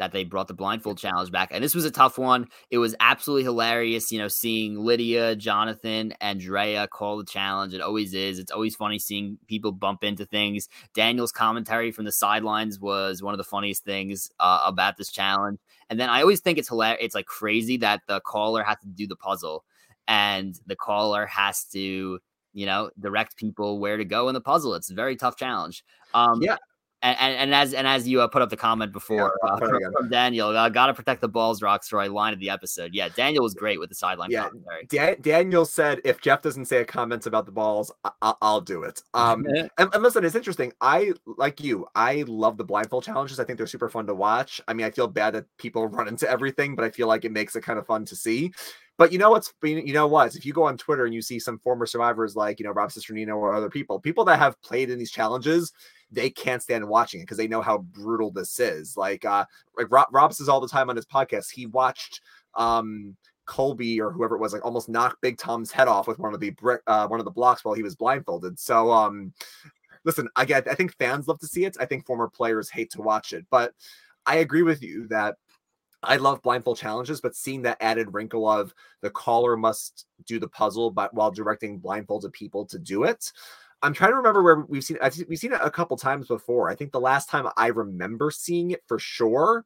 that they brought the blindfold challenge back. And this was a tough one. It was absolutely hilarious, you know, seeing Lydia, Jonathan, and Drea call the challenge. It always is. It's always funny seeing people bump into things. Daniel's commentary from the sidelines was one of the funniest things uh, about this challenge. And then I always think it's hilarious. It's like crazy that the caller has to do the puzzle and the caller has to you know direct people where to go in the puzzle it's a very tough challenge um yeah and, and, and as and as you uh, put up the comment before yeah, uh, from, from, Daniel, uh, gotta protect the balls, Rockstar. line of the episode. Yeah, Daniel was great with the sideline yeah, commentary. Da- Daniel said, "If Jeff doesn't say a comment about the balls, I- will do it." Um, and, and, listen, it's interesting. I like you. I love the blindfold challenges. I think they're super fun to watch. I mean, I feel bad that people run into everything, but I feel like it makes it kind of fun to see. But you know what's you know what? If you go on Twitter and you see some former survivors like you know Rob Cesternino or other people, people that have played in these challenges, they can't stand watching it because they know how brutal this is. Like uh like Rob, Rob says all the time on his podcast, he watched um Colby or whoever it was like almost knock Big Tom's head off with one of the brick uh, one of the blocks while he was blindfolded. So um listen, again, I think fans love to see it. I think former players hate to watch it, but I agree with you that I love blindfold challenges, but seeing that added wrinkle of the caller must do the puzzle, but while directing blindfolded people to do it. I'm trying to remember where we've seen I've, we've seen it a couple times before. I think the last time I remember seeing it for sure,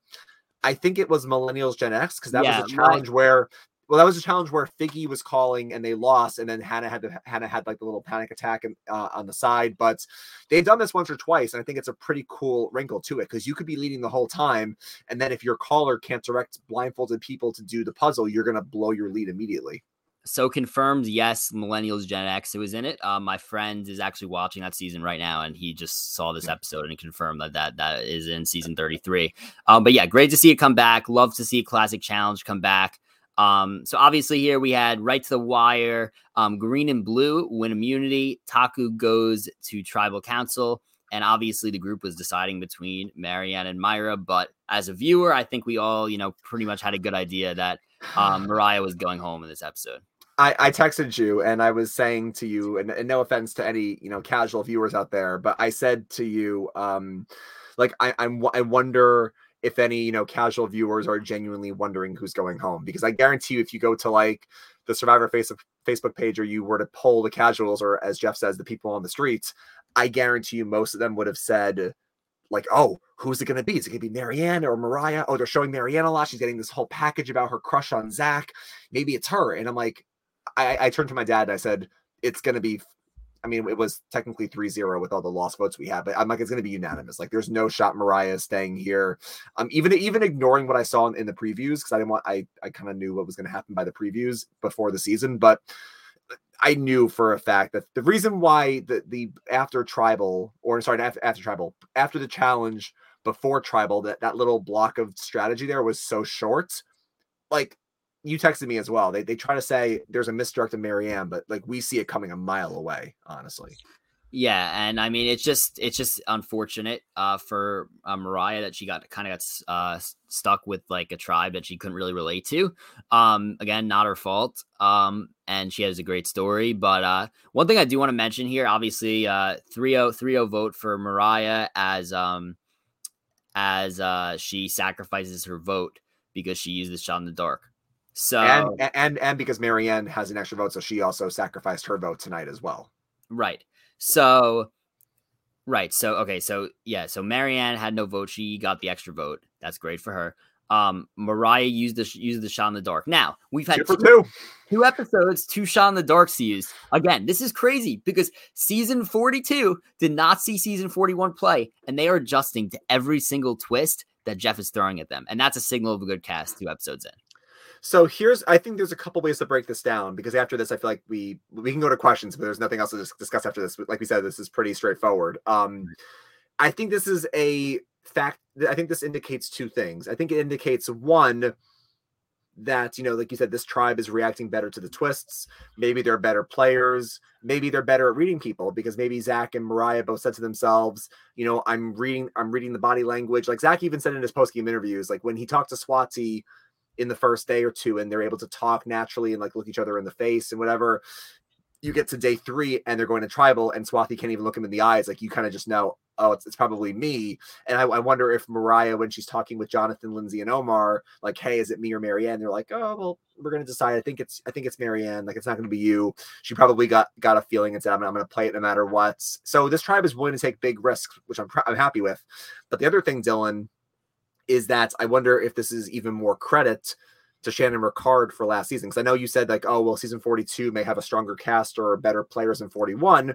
I think it was Millennials Gen X because that yeah, was a challenge where well, that was a challenge where Figgy was calling and they lost, and then Hannah had to, Hannah had like the little panic attack and, uh, on the side. But they've done this once or twice, and I think it's a pretty cool wrinkle to it because you could be leading the whole time, and then if your caller can't direct blindfolded people to do the puzzle, you're gonna blow your lead immediately. So confirmed, yes, Millennials Gen X It was in it. Uh, my friend is actually watching that season right now, and he just saw this episode and confirmed that that, that is in season 33. Um, but yeah, great to see it come back. Love to see Classic Challenge come back. Um, so obviously here we had right to the wire, um, green and blue win immunity. Taku goes to tribal council. And obviously the group was deciding between Maryanne and Marya. But as a viewer, I think we all, you know, pretty much had a good idea that um, Marya was going home in this episode. I, I texted you and I was saying to you, and, and, no offense to any, you know, casual viewers out there, but I said to you, um, like I, I'm, I wonder if any you know casual viewers are genuinely wondering who's going home because i guarantee you if you go to like the survivor facebook page or you were to poll the casuals or as jeff says the people on the streets i guarantee you most of them would have said like oh who's it going to be? Is it going to be Maryanne or marya? Oh they're showing Maryanne a lot. She's getting this whole package about her crush on zach maybe it's her. And i'm like i i turned to my dad and i said it's going to be I mean, it was technically 3 0 with all the lost votes we had, but I'm like, it's going to be unanimous. Like, there's no shot Marya staying here. Um, even even ignoring what I saw in, in the previews, because I didn't want, I, I kind of knew what was going to happen by the previews before the season, but I knew for a fact that the reason why the, the after tribal, or sorry, after, after tribal, after the challenge before tribal, that, that little block of strategy there was so short. Like, you texted me as well. They they try to say there's a misdirected Maryanne, but like we see it coming a mile away, honestly. Yeah, and I mean it's just it's just unfortunate uh, for uh, Marya that she got kind of got uh, stuck with like a tribe that she couldn't really relate to. Um, again, not her fault. Um, and she has a great story. But uh, one thing I do want to mention here, obviously, uh, 3-0 vote for Marya as um as uh, she sacrifices her vote because she used the shot in the dark. So and and and because Maryanne has an extra vote, so she also sacrificed her vote tonight as well. Right. So right. So okay. So yeah. So Maryanne had no vote. She got the extra vote. That's great for her. Um, Marya used the used the shot in the dark. Now we've had two, two. two episodes, two shot in the darks used. Again, this is crazy because season 42 did not see season 41 play, and they are adjusting to every single twist that Jeff is throwing at them. And that's a signal of a good cast two episodes in. So here's, I think there's a couple ways to break this down because after this, I feel like we we can go to questions, but there's nothing else to discuss after this. But like we said, this is pretty straightforward. Um, I think this is a fact. I think this indicates two things. I think it indicates one that you know, like you said, this tribe is reacting better to the twists. Maybe they're better players. Maybe they're better at reading people because maybe Zach and Marya both said to themselves, you know, I'm reading, I'm reading the body language. Like Zach even said in his post game interviews, like when he talked to Swati in the first day or two and they're able to talk naturally and like look each other in the face and whatever you get to day three and they're going to tribal and Swati can't even look him in the eyes. Like you kind of just know, oh, it's, it's probably me. And I, I, wonder if Marya, when she's talking with Jonathan, Lindsay, and Omar, like, hey, is it me or Maryanne? They're like, oh, well, we're gonna decide. I think it's I think it's Maryanne. Like, it's not gonna be you. She probably got got a feeling and said, I'm, I'm gonna play it no matter what. So this tribe is willing to take big risks, which I'm I'm happy with. But the other thing, Dylan, is that I wonder if this is even more credit to Shan and Ricard for last season. Because I know you said like, oh well, season 42 may have a stronger cast or better players than 41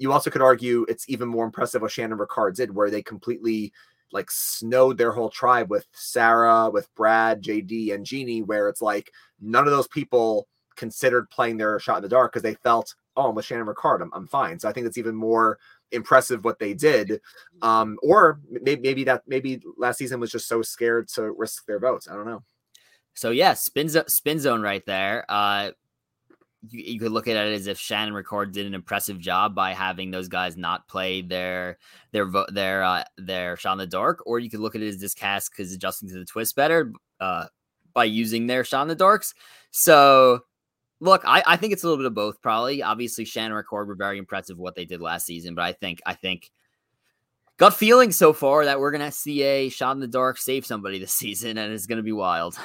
you also could argue it's even more impressive what Shan and Ricard did, where they completely like snowed their whole tribe with Sara, with Brad, JD, and Genie, where it's like none of those people considered playing their shot in the dark because they felt, oh, I'm with Shannon Ricard, I'm, I'm fine. So I think it's even more impressive what they did. Um, or maybe, maybe that maybe last season was just so scared to risk their votes. I don't know. So yeah, spin, spin zone right there. Uh, you, you, could look at it as if Shan and Ricard did an impressive job by having those guys not play their their vote their uh, their shot in the dark, or you could look at it as this cast because adjusting to the twist better uh, by using their shot in the darks. So, look, I, I think it's a little bit of both. Probably, obviously, Shan and Ricard were very impressive what they did last season, but I think I think gut feeling so far that we're gonna see a shot in the dark save somebody this season, and it's gonna be wild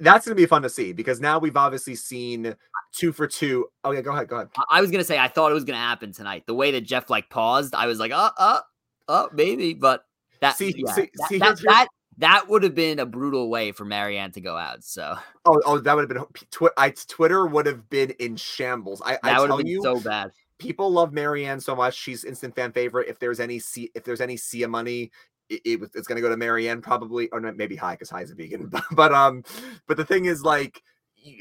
that's going to be fun to see because now we've obviously seen two for two. Oh yeah, go ahead, go ahead. I was going to say I thought it was going to happen tonight. The way that Jeff like paused, I was like, uh, uh, uh, maybe, but that see, yeah, see, that, see, that, that, that would have been a brutal way for Maryanne to go out. So oh, oh, that would have been tw- I, Twitter would have been in shambles. I, that I would have been you, so bad people love Maryanne so much. She's instant fan favorite. If there's any C, if there's any Sia money, it, it, it's going to go to Maryanne probably, or maybe Hai because Hai's a vegan. But, but um, but the thing is, like,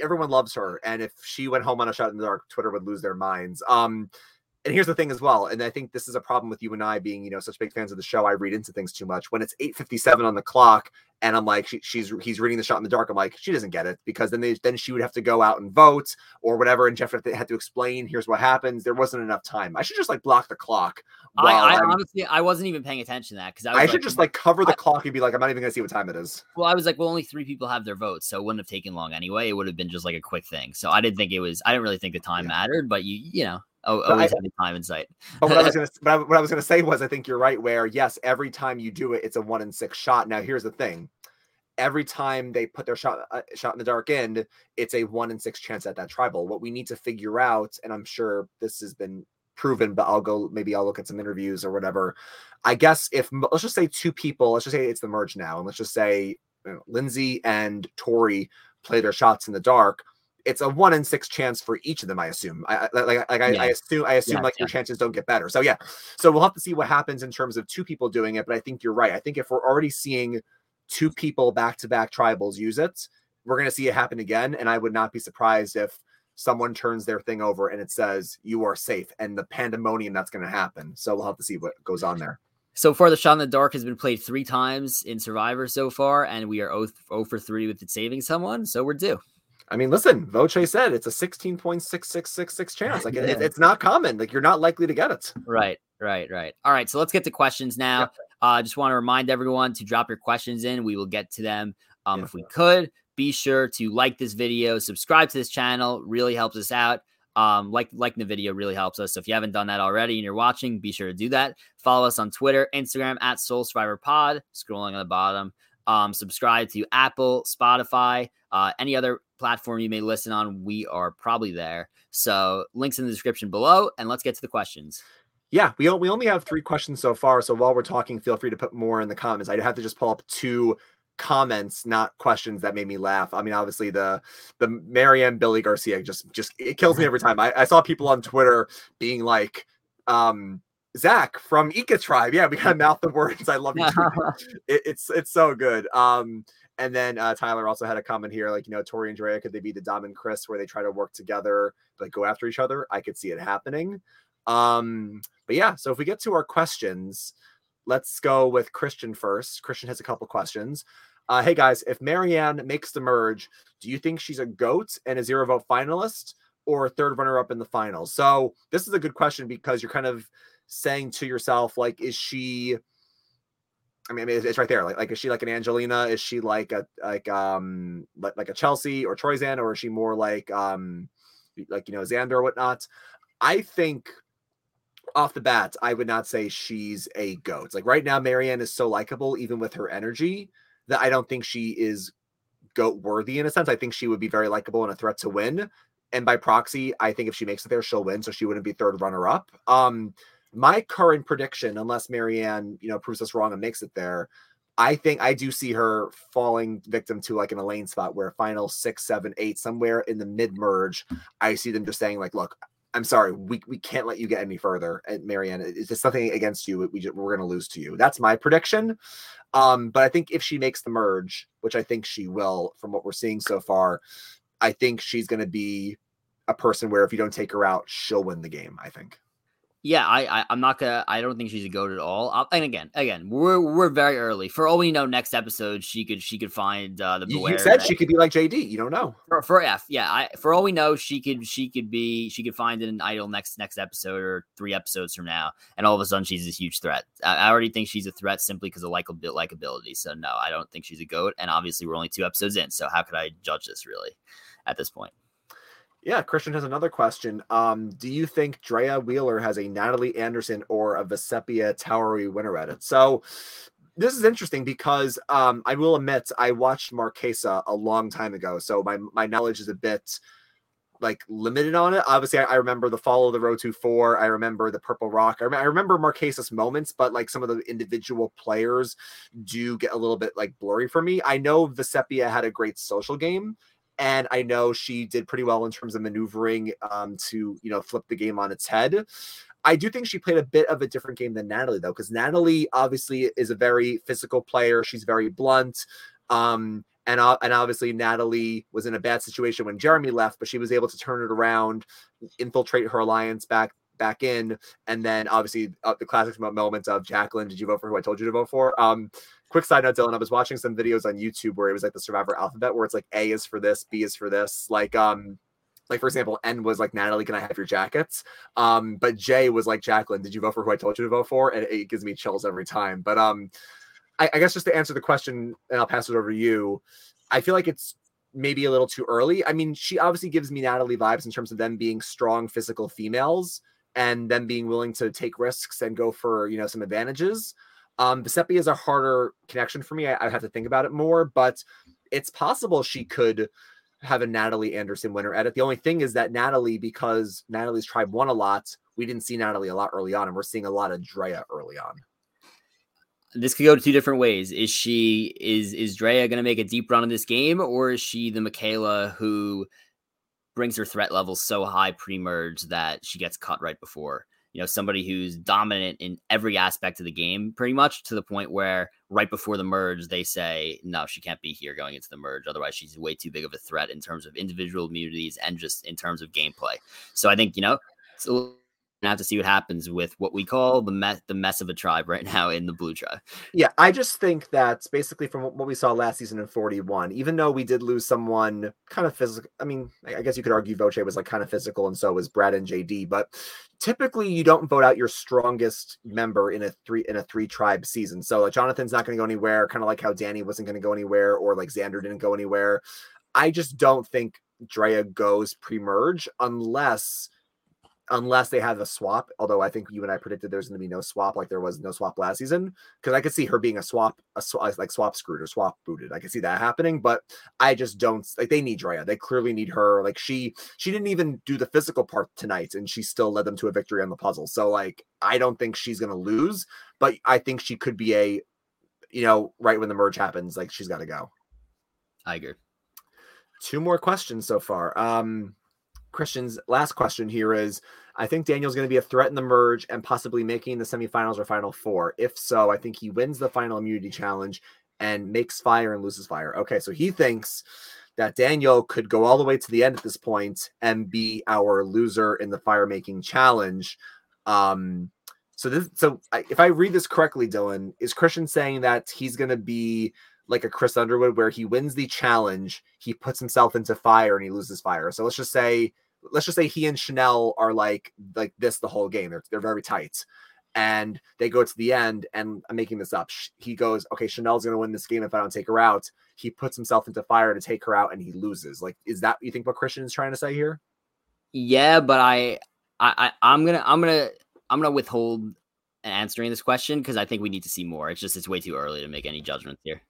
everyone loves her, and if she went home on a shot in the dark, Twitter would lose their minds. Um, and here's the thing as well, and I think this is a problem with you and I being, you know, such big fans of the show. I read into things too much. When it's 8:57 on the clock, and I'm like, she, she's he's reading the shot in the dark. I'm like, she doesn't get it because then they then she would have to go out and vote or whatever, and Jeff had to explain. Here's what happens. There wasn't enough time. I should just like block the clock. I, I honestly, I wasn't even paying attention to that because I, I, should like, just like cover the I, clock and be like, I'm not even gonna see what time it is. Well, I was like, well, only three people have their votes, so it wouldn't have taken long anyway. It would have been just like a quick thing. So I didn't think it was. I didn't really think the time yeah. mattered, but you, you know, Oh, always I, have the time in sight. but what I was gonna, I, what I was gonna say was, I think you're right. Where yes, every time you do it, it's a one in six shot. Now, here's the thing: every time they put their shot uh, shot in the dark end, it's a one in six chance at that tribal. What we need to figure out, and I'm sure this has been proven, but I'll go maybe I'll look at some interviews or whatever. I guess if let's just say two people, let's just say it's the merge now, and let's just say you know, Lindsay and Tori play their shots in the dark it's a one in six chance for each of them. I assume. I like like I, yeah. I assume I assume yeah, like yeah. your chances don't get better. So yeah, so we'll have to see what happens in terms of two people doing it. But I think you're right. I think if we're already seeing two people back to back tribals use it, we're going to see it happen again. And I would not be surprised if someone turns their thing over and it says you are safe and the pandemonium that's going to happen. So we'll have to see what goes on there. So far, the shot in the dark has been played three times in Survivor so far, and we are 0, 0 for 3 with it saving someone. So we're due. I mean, listen, Voce said it's a 16.6666 chance. Like yeah. it, it's not common. Like you're not likely to get it. Right, right, right. All right. So let's get to questions now. Yeah. Uh, just want to remind everyone to drop your questions in. We will get to them um, if we could. Be sure to like this video, subscribe to this channel. Really helps us out. Um, like liking the video really helps us. So if you haven't done that already and you're watching, be sure to do that. Follow us on Twitter, Instagram at Soul Survivor Pod, scrolling on the bottom. Um, subscribe to Apple, Spotify, uh, any other platform you may listen on. We are probably there. So links in the description below, and let's get to the questions. Yeah, we, we only have three questions so far. So while we're talking, feel free to put more in the comments. I have to just pull up two comments, not questions that made me laugh. I mean, obviously the the Maryanne Billy Garcia just just it kills me every time. I, I saw people on Twitter being like, um, Zach from Ika Tribe. Yeah, we gotta mouth the words. I love you. it, it's it's so good. Um, and then uh, Tyler also had a comment here, like you know, Tori and Drea, could they be the Dom and Chris, where they try to work together, like go after each other? I could see it happening. Um, but yeah, so if we get to our questions, let's go with Christian first. Christian has a couple questions. Uh, hey guys, if Maryanne makes the merge, do you think she's a goat and a zero vote finalist or third runner up in the finals? So this is a good question because you're kind of saying to yourself, like, is she? I mean, it's right there. Like, like is she like an Angelina? Is she like a like um like, like a Chelsea or Troyzan, or is she more like um like you know Xander or whatnot? I think off the bat, I would not say she's a goat. Like right now, Maryanne is so likable, even with her energy, that I don't think she is goat worthy in a sense. I think she would be very likable and a threat to win. And by proxy, I think if she makes it there, she'll win. So she wouldn't be third runner up. Um, my current prediction, unless Maryanne, you know, proves us wrong and makes it there, I think I do see her falling victim to like an Elaine spot where final six, seven, eight, somewhere in the mid merge. I see them just saying like, "Look, I'm sorry, we, we can't let you get any further." And Maryanne, it's just something against you. We just, we're going to lose to you. That's my prediction. Um, but I think if she makes the merge, which I think she will, from what we're seeing so far, I think she's going to be a person where if you don't take her out, she'll win the game. I think. Yeah, I, I am not gonna. I don't think she's a goat at all. I'll, and again, again, we're we're very early. For all we know, next episode she could she could find uh, the. You, you said she could be like JD. You don't know. For, for F, yeah. I for all we know, she could she could be she could find an idol next next episode or three episodes from now, and all of a sudden she's a huge threat. I, I already think she's a threat simply because of like likability. So no, I don't think she's a goat. And obviously, we're only two episodes in, so how could I judge this really at this point? Yeah, Christian has another question. Um, do you think Drea Wheeler has a Natalie Anderson or a Vecepia Towery winner at it? So this is interesting because um, I will admit I watched Marquesa a long time ago, so my my knowledge is a bit like limited on it. Obviously, I, I remember the Follow the Road to Four. I remember the Purple Rock. I, rem- I remember Marquesas moments, but like some of the individual players do get a little bit like blurry for me. I know Vecepia had a great social game, and I know she did pretty well in terms of maneuvering um, to you know flip the game on its head. I do think she played a bit of a different game than Natalie though, because Natalie obviously is a very physical player. She's very blunt. Um, and, and obviously Natalie was in a bad situation when Jeremy left, but she was able to turn it around, infiltrate her alliance back back in, and then obviously uh, the classic moment of Jacqueline, did you vote for who I told you to vote for? Um, quick side note, Dylan, I was watching some videos on YouTube where it was like the Survivor alphabet, where it's like A is for this, B is for this, like um. Like for example, N was like Natalie, can I have your jackets? Um, but J was like Jacqueline, did you vote for who I told you to vote for? And it gives me chills every time. But um, I, I guess just to answer the question, and I'll pass it over to you. I feel like it's maybe a little too early. I mean, she obviously gives me Natalie vibes in terms of them being strong physical females and them being willing to take risks and go for you know some advantages. Um, Vecepia is a harder connection for me. I, I have to think about it more, but it's possible she could have a Natalie Anderson winner edit. The only thing is that Natalie, because Natalie's tribe won a lot, we didn't see Natalie a lot early on, and we're seeing a lot of Drea early on. This could go two different ways. Is she is is Drea going to make a deep run in this game, or is she the Michaela who brings her threat level so high pre-merge that she gets cut right before? You know, somebody who's dominant in every aspect of the game, pretty much to the point where right before the merge, they say, no, she can't be here going into the merge. Otherwise, she's way too big of a threat in terms of individual immunities and just in terms of gameplay. So I think, you know, it's a have to see what happens with what we call the mess the mess of a tribe right now in the blue tribe. Yeah, I just think that basically from what we saw last season in 41, even though we did lose someone kind of physical, I mean, I guess you could argue Voce was like kind of physical, and so was Brad and JD, but typically you don't vote out your strongest member in a three in a three tribe season. So like Jonathan's not going to go anywhere, kind of like how Danny wasn't going to go anywhere, or like Xander didn't go anywhere. I just don't think Drea goes pre-merge unless unless they have a swap. Although I think you and I predicted there's going to be no swap, like there was no swap last season, because I could see her being a swap, a swap, like swap screwed or swap booted. I could see that happening, but I just don't like. They need Drea. They clearly need her. Like she, she didn't even do the physical part tonight, and she still led them to a victory on the puzzle. So like, I don't think she's going to lose, but I think she could be a, you know, right when the merge happens, like she's got to go. I agree. Two more questions so far. Um, Christian's last question here is I think Daniel's going to be a threat in the merge and possibly making the semifinals or final four. If so, I think he wins the final immunity challenge and makes fire and loses fire. Okay, so he thinks that Daniel could go all the way to the end at this point and be our loser in the fire making challenge. Um, so this, so I, if I read this correctly, Dylan, is Christian saying that he's going to be like a Chris Underwood where he wins the challenge, he puts himself into fire and he loses fire. So let's just say let's just say he and Chanel are like like this the whole game. They're they're very tight. And they go to the end, and I'm making this up. He goes, Okay, Chanel's gonna win this game if I don't take her out. He puts himself into fire to take her out and he loses. Like, is that you think what Christian is trying to say here? Yeah, but I I, I I'm gonna I'm gonna I'm gonna withhold answering this question because I think we need to see more. It's just it's way too early to make any judgments here.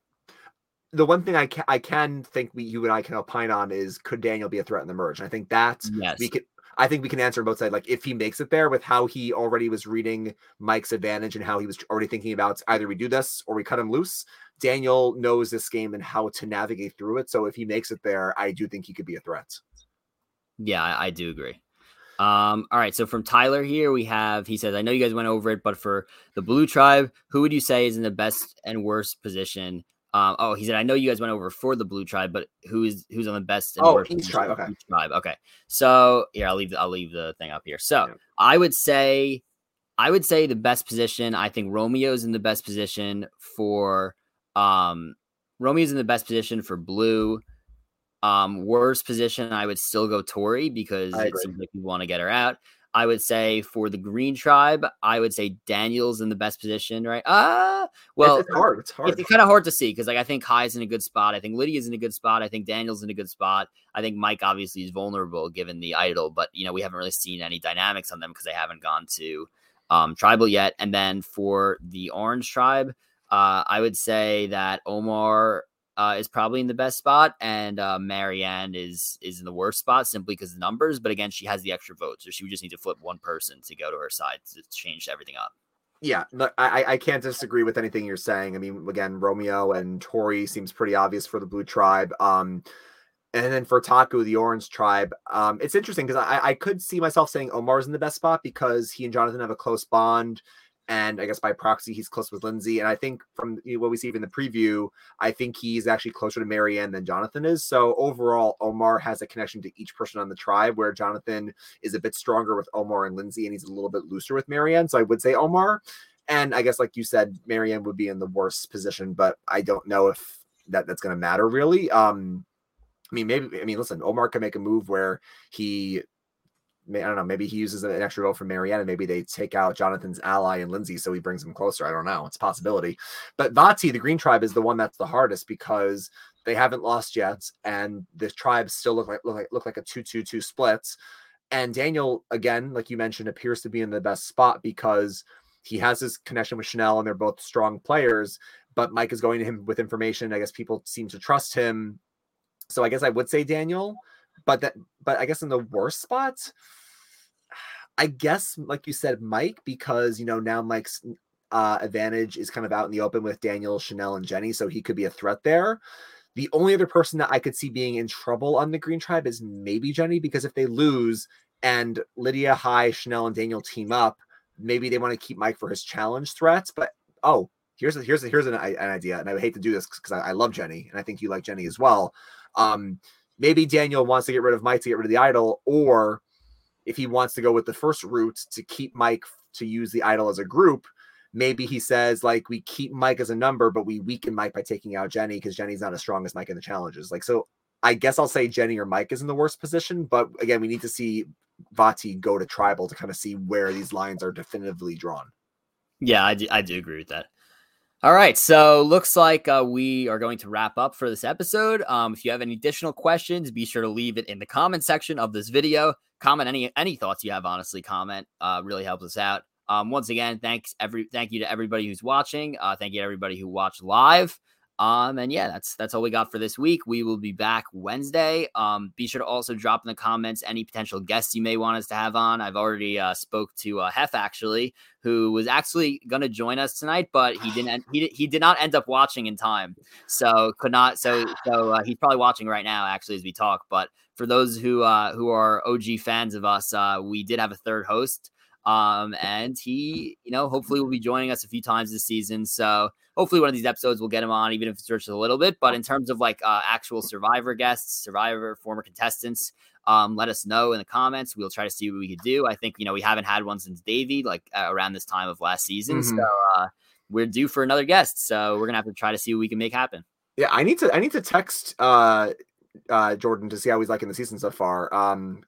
The one thing I can I can think we you and I can opine on is could Daniel be a threat in the merge? And I think that's yes. we could I think we can answer both sides. Like if he makes it there with how he already was reading Mike's advantage and how he was already thinking about either we do this or we cut him loose. Daniel knows this game and how to navigate through it. So if he makes it there, I do think he could be a threat. Yeah, I, I do agree. Um, all right. So from Tyler here, we have he says, I know you guys went over it, but for the blue tribe, who would you say is in the best and worst position? Um, oh, he said, I know you guys went over for the blue tribe, but who's who's on the best and oh, worst each tribe, okay. Each tribe. Okay. So here I'll leave I'll leave the thing up here. So yeah. I would say I would say the best position. I think Romeo's in the best position for um Romeo's in the best position for blue. Um, worst position, I would still go Tori because it seems like you want to get her out. I would say for the Green Tribe, I would say Daniel's in the best position, right? Ah, uh, well, it's, it's, hard. It's hard. It's kind of hard to see because, like, I think Kai's in a good spot. I think Lydia's in a good spot. I think Daniel's in a good spot. I think Mike obviously is vulnerable given the idol, but you know we haven't really seen any dynamics on them because they haven't gone to um, tribal yet. And then for the Orange Tribe, uh, I would say that Omar uh, is probably in the best spot, and uh, Maryanne is is in the worst spot simply because the numbers. But again, she has the extra vote, so she would just need to flip one person to go to her side to change everything up. Yeah, I I can't disagree with anything you're saying. I mean, again, Romeo and Tori seems pretty obvious for the Blue Tribe. Um, and then for Taku, the Orange Tribe, um, it's interesting because I I could see myself saying Omar's in the best spot because he and Jonathan have a close bond and I guess by proxy he's close with Lindsay. And I think from what we see in the preview, I think he's actually closer to Maryanne than Jonathan is. So overall, Omar has a connection to each person on the tribe, where Jonathan is a bit stronger with Omar and Lindsay, and he's a little bit looser with Maryanne. So I would say Omar. And I guess, like you said, Maryanne would be in the worst position, but I don't know if that that's going to matter really. Um, I mean, maybe. I mean, listen, Omar can make a move where he I don't know. Maybe he uses an extra vote for Maryanne, and maybe they take out Jonathan's ally and Lindsay, so he brings him closer. I don't know. It's a possibility. But Vati, the Green Tribe, is the one that's the hardest because they haven't lost yet, and the tribes still look like look like look like a two-two-two splits. And Daniel, again, like you mentioned, appears to be in the best spot because he has his connection with Chanel, and they're both strong players. But Mike is going to him with information. I guess people seem to trust him. So I guess I would say Daniel but that but I guess in the worst spots, I guess like you said, Mike, because you know now Mike's uh, advantage is kind of out in the open with Daniel, Chanel, and Jenny, so he could be a threat there. The only other person that I could see being in trouble on the Green Tribe is maybe Jenny, because if they lose and Lydia, Hai, Chanel, and Daniel team up, maybe they want to keep Mike for his challenge threats. But oh, here's a, here's a, here's an, an idea, and I hate to do this because I, I, love Jenny, and I think you like Jenny as well. Um, maybe Daniel wants to get rid of Mike to get rid of the idol, or if he wants to go with the first route to keep Mike to use the idol as a group, maybe he says like we keep Mike as a number, but we weaken Mike by taking out Jenny because Jenny's not as strong as Mike in the challenges. Like so, I guess I'll say Jenny or Mike is in the worst position, but again, we need to see Vati go to tribal to kind of see where these lines are definitively drawn. Yeah, I do, I do agree with that. All right, so looks like uh, we are going to wrap up for this episode. Um, if you have any additional questions, be sure to leave it in the comment section of this video. Comment any any thoughts you have. Honestly, comment uh, really helps us out. Um, once again, thanks every thank you to everybody who's watching. Uh, thank you to everybody who watched live. Um, and yeah, that's that's all we got for this week. We will be back Wednesday. Um, be sure to also drop in the comments any potential guests you may want us to have on. I've already uh, spoke to uh, Hef actually, who was actually going to join us tonight, but he didn't. He he did not end up watching in time, so could not. So so uh, he's probably watching right now actually as we talk. But for those who uh, who are OG fans of us, uh, we did have a third host. Um, and he, you know, hopefully will be joining us a few times this season. So hopefully one of these episodes will get him on, even if it's just a little bit. But in terms of like uh, actual survivor guests, survivor, former contestants, um, let us know in the comments. We'll try to see what we could do. I think, you know, we haven't had one since Davey, like uh, around this time of last season. Mm-hmm. So uh, we're due for another guest. So we're going to have to try to see what we can make happen. Yeah, I need to I need to text uh uh Jordan to see how he's liking the season so far. Um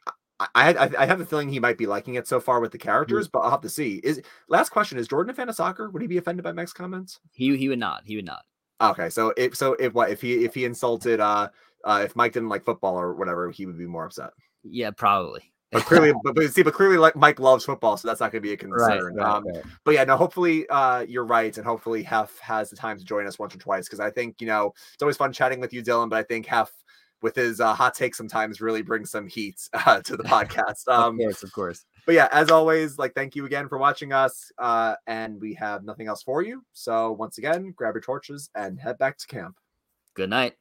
I, I, I have a feeling he might be liking it so far with the characters, mm-hmm. but I'll have to see. Is last question: Is Jordan a fan of soccer? Would he be offended by Mike's comments? He he would not. He would not. Okay, so if so if what if he if he insulted uh uh if Mike didn't like football or whatever, he would be more upset. Yeah, probably. But clearly, but, but see, but clearly, like Mike loves football, so that's not going to be a concern. Right, right, um, right. But yeah, no. Hopefully, uh, you're right, and hopefully, Hef has the time to join us once or twice because I think you know it's always fun chatting with you, Dylan. But I think Hef, with his uh, hot take, sometimes really brings some heat uh, to the podcast. Um, of course, of course. but yeah, as always, like thank you again for watching us. Uh, and we have nothing else for you. So once again, grab your torches and head back to camp. Good night.